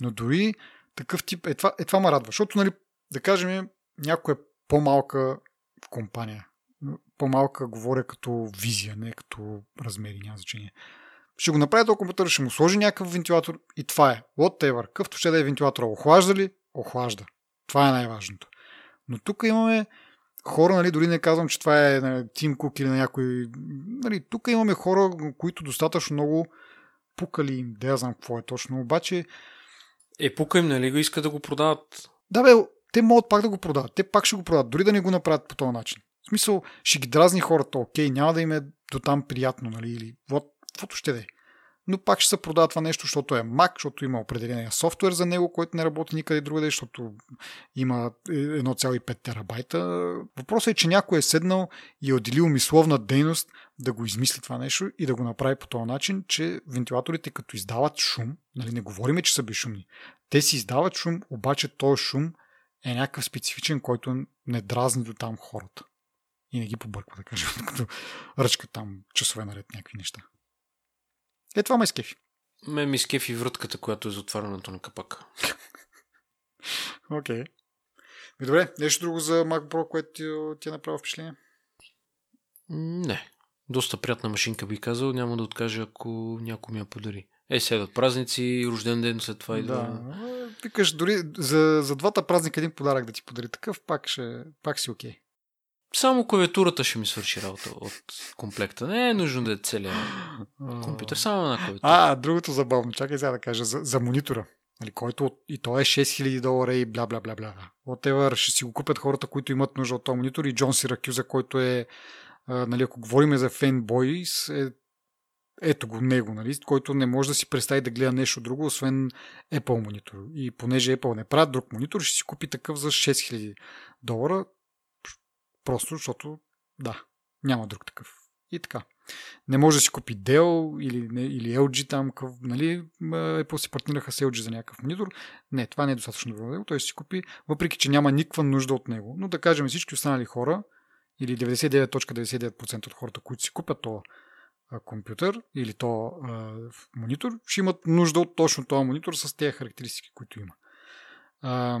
Но дори такъв тип, е това, е това ме радва, защото, нали, да кажем, някоя по-малка компания, по-малка говоря като визия, не като размери, няма значение. Ще го направи този компютър, ще му сложи някакъв вентилатор и това е. Whatever. Къвто ще да е вентилатора. Охлажда ли? Охлажда. Това е най-важното. Но тук имаме хора, нали, дори не казвам, че това е нали, Тим Кук или на някой. Нали, тук имаме хора, които достатъчно много пукали им, да я знам какво е точно, обаче Е, пука им, нали го иска да го продават. да бе, те могат пак да го продават. Те пак ще го продават, дори да не го направят по този начин. В смисъл, ще ги дразни хората, окей, няма да им е до там приятно, нали, или вот, каквото ще да е. Но пак ще се продава това нещо, защото е Mac, защото има определения софтуер за него, който не работи никъде другаде, защото има 1,5 терабайта. Въпросът е, че някой е седнал и е отделил мисловна дейност да го измисли това нещо и да го направи по този начин, че вентилаторите като издават шум, нали, не говориме, че са безшумни, те си издават шум, обаче този шум е някакъв специфичен, който не дразни до там хората. И не ги побърква, да кажем, като ръчка там часове наред някакви неща. Е, това ме изкефи. Ме ми скефи вратката, която е за отварянето на капака. Окей. Okay. Добре, нещо друго за Mac Pro, което ти, ти е направило впечатление? Не. Доста приятна машинка би казал. Няма да откажа, ако някой ми я подари. Е, седат празници, рожден ден след това идва. Да. Викаш, дори за, за двата празника един подарък да ти подари такъв, пак, ще, пак си окей. Okay. Само клавиатурата ще ми свърши работа от комплекта. Не е нужно да е целият компютър, само една клавиатура. А, другото забавно. Чакай сега да кажа за, за монитора. нали, който и то е 6000 долара и бла бла бла бла. Whatever, ще си го купят хората, които имат нужда от този монитор и Джон Сиракюза, който е, а, нали, ако говорим за фенбойс, е ето го него, нали, който не може да си представи да гледа нещо друго, освен Apple монитор. И понеже Apple не правят друг монитор, ще си купи такъв за 6000 долара, просто защото, да, няма друг такъв. И така. Не може да си купи Dell или, или LG там, къв, нали, Apple си партнираха с LG за някакъв монитор. Не, това не е достатъчно добро. Той ще си купи, въпреки че няма никаква нужда от него. Но да кажем всички останали хора, или 99.99% от хората, които си купят това компютър или то а, монитор, ще имат нужда от точно този монитор с тези характеристики, които има. А,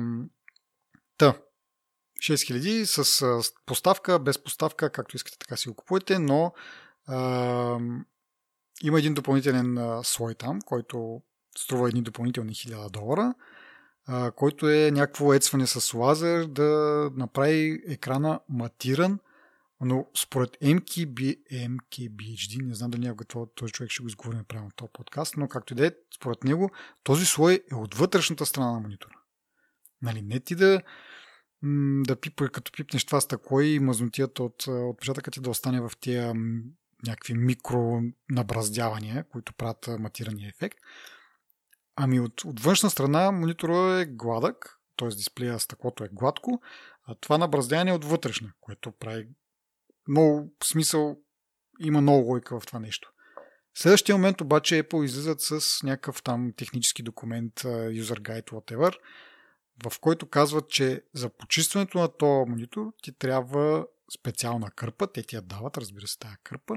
та, 6000 с поставка, без поставка, както искате така си го купувате, но а, има един допълнителен слой там, който струва едни допълнителни 1000 долара, а, който е някакво ецване с лазер да направи екрана матиран но според MKB, MKBHD, не знам дали някой този човек ще го изговори правилно този подкаст, но както и да е, според него този слой е от вътрешната страна на монитора. Нали, не ти да, да пипа, като пипнеш това стъкло и мазнотията от отпечатъка ти да остане в тия някакви микро набраздявания, които правят матирания ефект. Ами от, от външна страна монитора е гладък, т.е. дисплея стъклото е гладко, а това набраздяване е от вътрешна, което прави много смисъл, има много лойка в това нещо. Следващия момент обаче Apple излизат с някакъв там технически документ, user guide, whatever, в който казват, че за почистването на този монитор ти трябва специална кърпа, те ти я дават, разбира се, тази кърпа,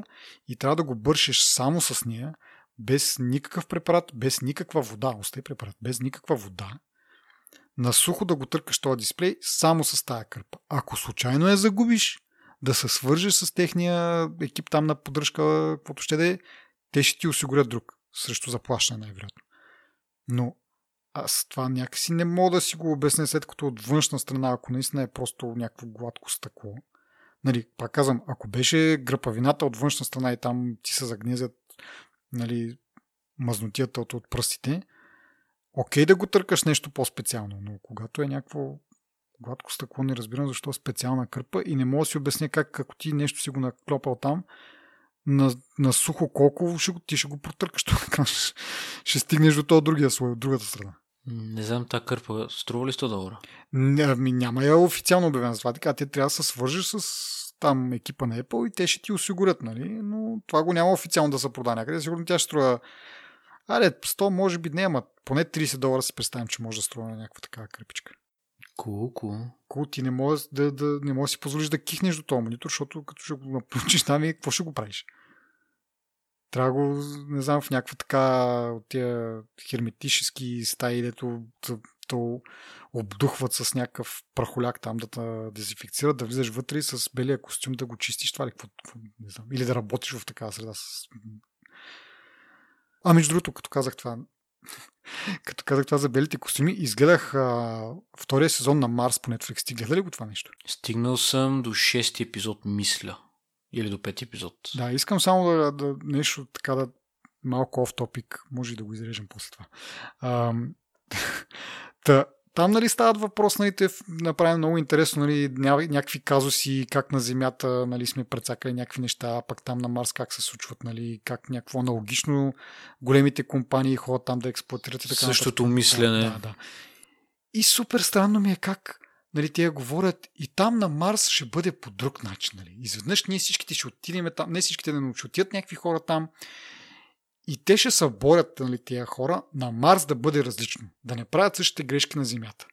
и трябва да го бършиш само с нея, без никакъв препарат, без никаква вода, остай препарат, без никаква вода, на сухо да го търкаш този дисплей само с тази кърпа. Ако случайно я загубиш, да се свържеш с техния екип там на поддръжка, каквото ще да е, те ще ти осигурят друг. Срещу заплащане, най-вероятно. Но аз това някакси не мога да си го обясня, след като от външна страна, ако наистина е просто някакво гладко стъкло. Нали, пак казвам, ако беше гръпавината от външна страна и там ти се загнезят нали, мазнотията от, от пръстите, окей да го търкаш нещо по-специално, но когато е някакво гладко стъкло не разбирам защо е специална кърпа и не мога да си обясня как ако ти нещо си го наклопал там, на, на сухо колко ще ти ще го протъркаш това ще стигнеш до този другия слой от другата страна. Не знам, тази кърпа струва ли 100 долара? Не, ами няма я официално обявена това. Така, те трябва да се свържеш с там екипа на Apple и те ще ти осигурят, нали? Но това го няма официално да се прода някъде. Сигурно тя ще струва Аре, 100 може би не, ама поне 30 долара си представям, че може да струва на някаква такава кърпичка. Кул, кул. Кул, ти не можеш да, да, не можеш да си позволиш да кихнеш до този монитор, защото като ще го наплючиш там и какво ще го правиш? Трябва го, не знам, в някаква така от тия херметически стаи, дето то обдухват с някакъв прахоляк там да те дезинфекцират, да влизаш вътре и с белия костюм да го чистиш, това ли какво, не знам. Или да работиш в такава среда. С... А между другото, като казах това, като казах това за белите костюми, изгледах а, втория сезон на Марс по Netflix. Ти гледа ли го това нещо? Стигнал съм до шести епизод, мисля. Или до пети епизод. Да, искам само да, да нещо така да малко оф топик, може и да го изрежем после това. А, та, там нали стават въпрос, нали, те направим много интересно, нали, някакви казуси, как на Земята нали, сме прецакали някакви неща, а пък там на Марс как се случват, нали, как някакво аналогично големите компании ходят там да експлуатират и така. Същото нататък. мислене. Да, да. И супер странно ми е как нали, те говорят и там на Марс ще бъде по друг начин. Нали. Изведнъж ние всичките ще отидем там, не всичките да ще отидат някакви хора там и те ще се борят, нали, тия хора, на Марс да бъде различно. Да не правят същите грешки на Земята.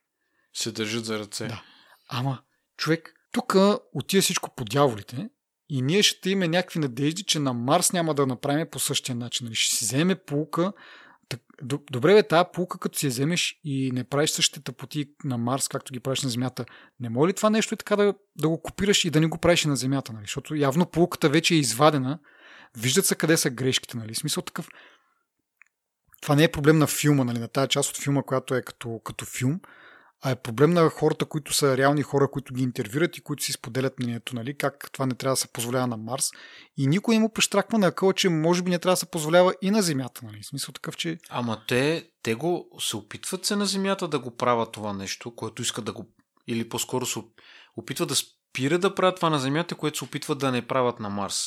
Се държат за ръце. Да. Ама, човек, тук отива всичко по дяволите и ние ще имаме някакви надежди, че на Марс няма да направим по същия начин. Нали? Ще си вземе полука. Добре, бе, тази полука, като си я вземеш и не правиш същите тъпоти на Марс, както ги правиш на Земята, не може ли това нещо и така да, да го копираш и да не го правиш на Земята? Нали? Защото явно полуката вече е извадена Виждат се къде са грешките, нали? Смисъл такъв. Това не е проблем на филма, нали? На тази част от филма, която е като, като филм, а е проблем на хората, които са реални хора, които ги интервюрат и които си споделят мнението, нали, как това не трябва да се позволява на Марс. И никой не му прещраква на къла, че може би не трябва да се позволява и на Земята. Нали. Смисъл такъв, че... Ама те, те го се опитват се на Земята да го правят това нещо, което искат да го... Или по-скоро се опитват да спира да правят това на Земята, което се опитват да не правят на Марс.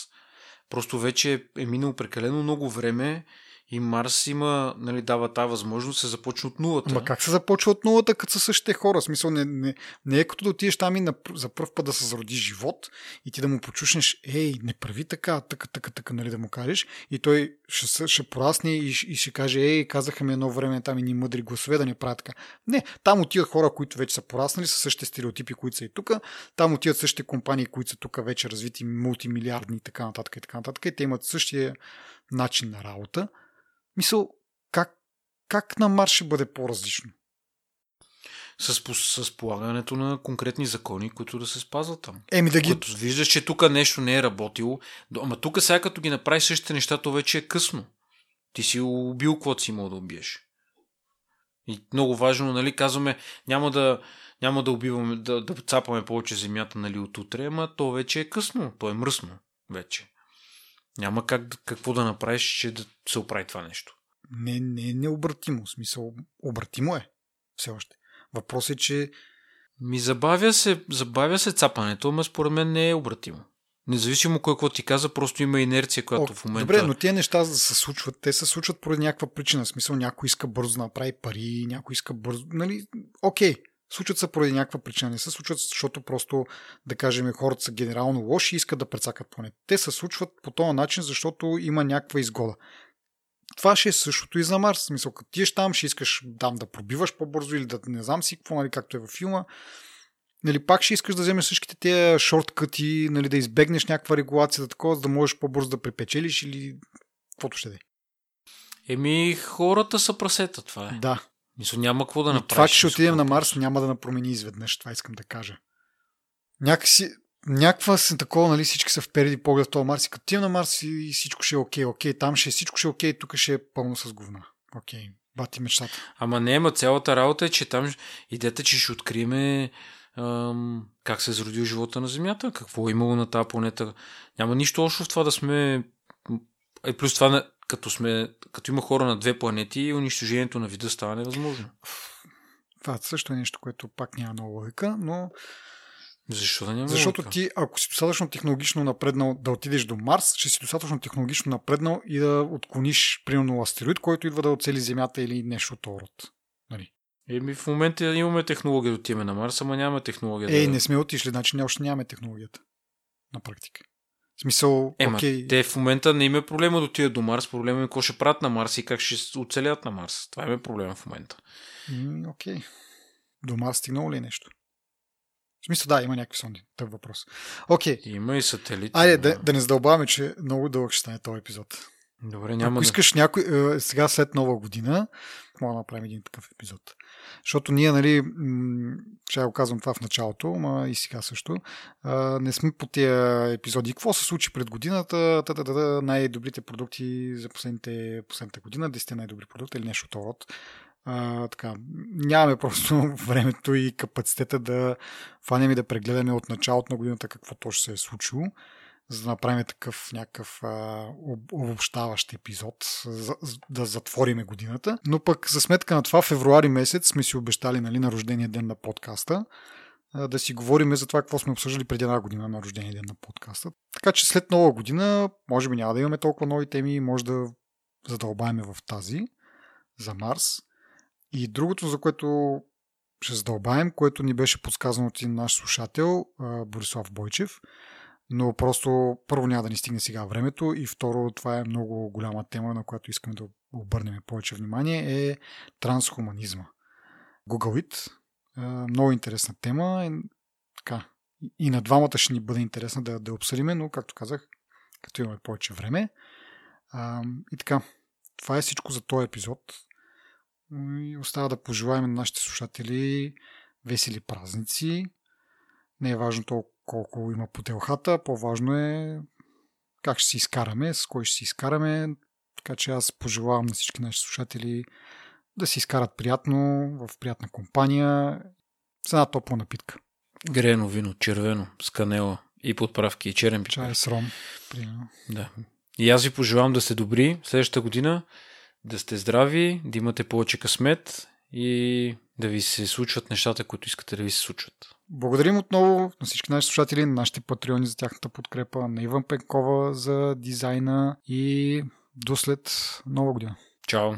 Просто вече е минало прекалено много време и Марс има, нали, дава тази възможност, се започне от нулата. Ама как се започва от нулата, като са същите хора? В смисъл, не, не, не е като да отидеш там и на, за първ път да се зароди живот и ти да му почушнеш, ей, не прави така, така, така, така, нали, да му кажеш. И той ще, ще порасне и, и ще каже, ей, казаха ми едно време там и ни мъдри гласове да не правят така. Не, там отиват хора, които вече са пораснали, са същите стереотипи, които са и тук. Там отиват същите компании, които са тук вече развити мултимилиардни и така нататък и така нататък. И те имат същия начин на работа. Мисъл, как, как на Марс ще бъде по-различно? С, с полагането на конкретни закони, които да се спазват там. Еми да ги... Като виждаш, че тук нещо не е работило, ама тук сега като ги направиш същите неща, то вече е късно. Ти си убил каквото си имал да убиеш. И много важно, нали, казваме, няма да, няма да убиваме, да, да цапаме повече земята, нали, от утре, ама то вече е късно, то е мръсно вече. Няма как, какво да направиш, че да се оправи това нещо. Не, не е необратимо. В смисъл, обратимо е. Все още. Въпрос е, че... Ми забавя се, забавя се цапането, ама според мен не е обратимо. Независимо кой какво ти каза, просто има инерция, която О, в момента... Добре, но тези неща за да се случват, те се случват поради някаква причина. В смисъл, някой иска бързо да направи пари, някой иска бързо... Нали, окей, Случват се поради някаква причина. Не се случват, защото просто, да кажем, хората са генерално лоши и искат да прецакат планета. Те се случват по този начин, защото има някаква изгода. Това ще е същото и за Марс. Смисъл, като тиеш там, ще искаш там да пробиваш по-бързо или да не знам си какво, нали, както е във филма. Нали, пак ще искаш да вземеш всичките тези шорткъти, нали, да избегнеш някаква регулация, да такова, за да можеш по-бързо да припечелиш или каквото ще да е. Еми, хората са прасета, това е. Да, мисля, няма какво да направиш. Това, че ще отидем на Марс, няма да напромени изведнъж. Това искам да кажа. Някакси, някаква се такова, нали, всички са впереди поглед в този Марс и като отидем на Марс и всичко ще е окей, окей, там ще е всичко ще е окей, тук ще е пълно с говна. Окей, бати мечтата. Ама не, ма цялата работа е, че там идеята, че ще откриеме ам, как се е зародил живота на Земята, какво е имало на тази планета. Няма нищо лошо в това да сме... Е, плюс това като, сме, като има хора на две планети, унищожението на вида става невъзможно. Това също е нещо, което пак няма много логика, но защо да няма Защото логика? ти, ако си достатъчно технологично напреднал да отидеш до Марс, ще си достатъчно технологично напреднал и да отклониш, примерно, астероид, който идва да оцели Земята или нещо от род. Нали? Еми, в момента имаме технология да отиваме на Марс, ама нямаме технология. Ей, да... не сме отишли, значи още нямаме технологията. На практика. В смисъл, Ема, окей. те в момента не има е проблема да отидат до Марс, проблема е какво ще правят на Марс и как ще оцелят на Марс. Това е проблема в момента. М, окей. До Марс стигнало ли е нещо? В смисъл, да, има някакви сонди. Тъп въпрос. Окей. Има и сателити. Айде, да, да не задълбаваме, че много дълъг ще стане този епизод. Добре, няма Ако да... искаш някой, е, сега след нова година, мога да направим един такъв епизод. Защото ние, нали, ще го казвам това в началото, ма и сега също, не сме по тия епизоди. Какво се случи пред годината? Та-та-та, най-добрите продукти за последните, последната година, 10 най-добри продукти или нещо от род. А, така, нямаме просто времето и капацитета да фанем и да прегледаме от началото на годината какво точно се е случило за да направим такъв някакъв а, обобщаващ епизод, за, да затвориме годината. Но пък за сметка на това, февруари месец сме си обещали нали, на рождения ден на подкаста да си говорим за това какво сме обсъждали преди една година на рождения ден на подкаста. Така че след нова година, може би няма да имаме толкова нови теми, може да задълбаеме в тази за Марс. И другото, за което ще задълбаем, което ни беше подсказано от наш слушател, Борислав Бойчев, но просто първо няма да ни стигне сега времето и второ това е много голяма тема, на която искаме да обърнем повече внимание е трансхуманизма. Google it. Много интересна тема. Е, така, и на двамата ще ни бъде интересно да, да обсъдиме, но както казах, като имаме повече време. И така, това е всичко за този епизод. И остава да пожелаем на нашите слушатели весели празници. Не е важно толкова колко има по телхата, по-важно е как ще си изкараме, с кой ще си изкараме. Така че аз пожелавам на всички наши слушатели да си изкарат приятно, в приятна компания с една топла напитка. Грено вино, червено, с канела и подправки и черен пипер. Чай с ром, примерно. Да. И аз ви пожелавам да сте добри следващата година, да сте здрави, да имате повече късмет и да ви се случват нещата, които искате да ви се случват. Благодарим отново на всички наши слушатели, на нашите патреони за тяхната подкрепа, на Иван Пенкова за дизайна и до след нова година. Чао!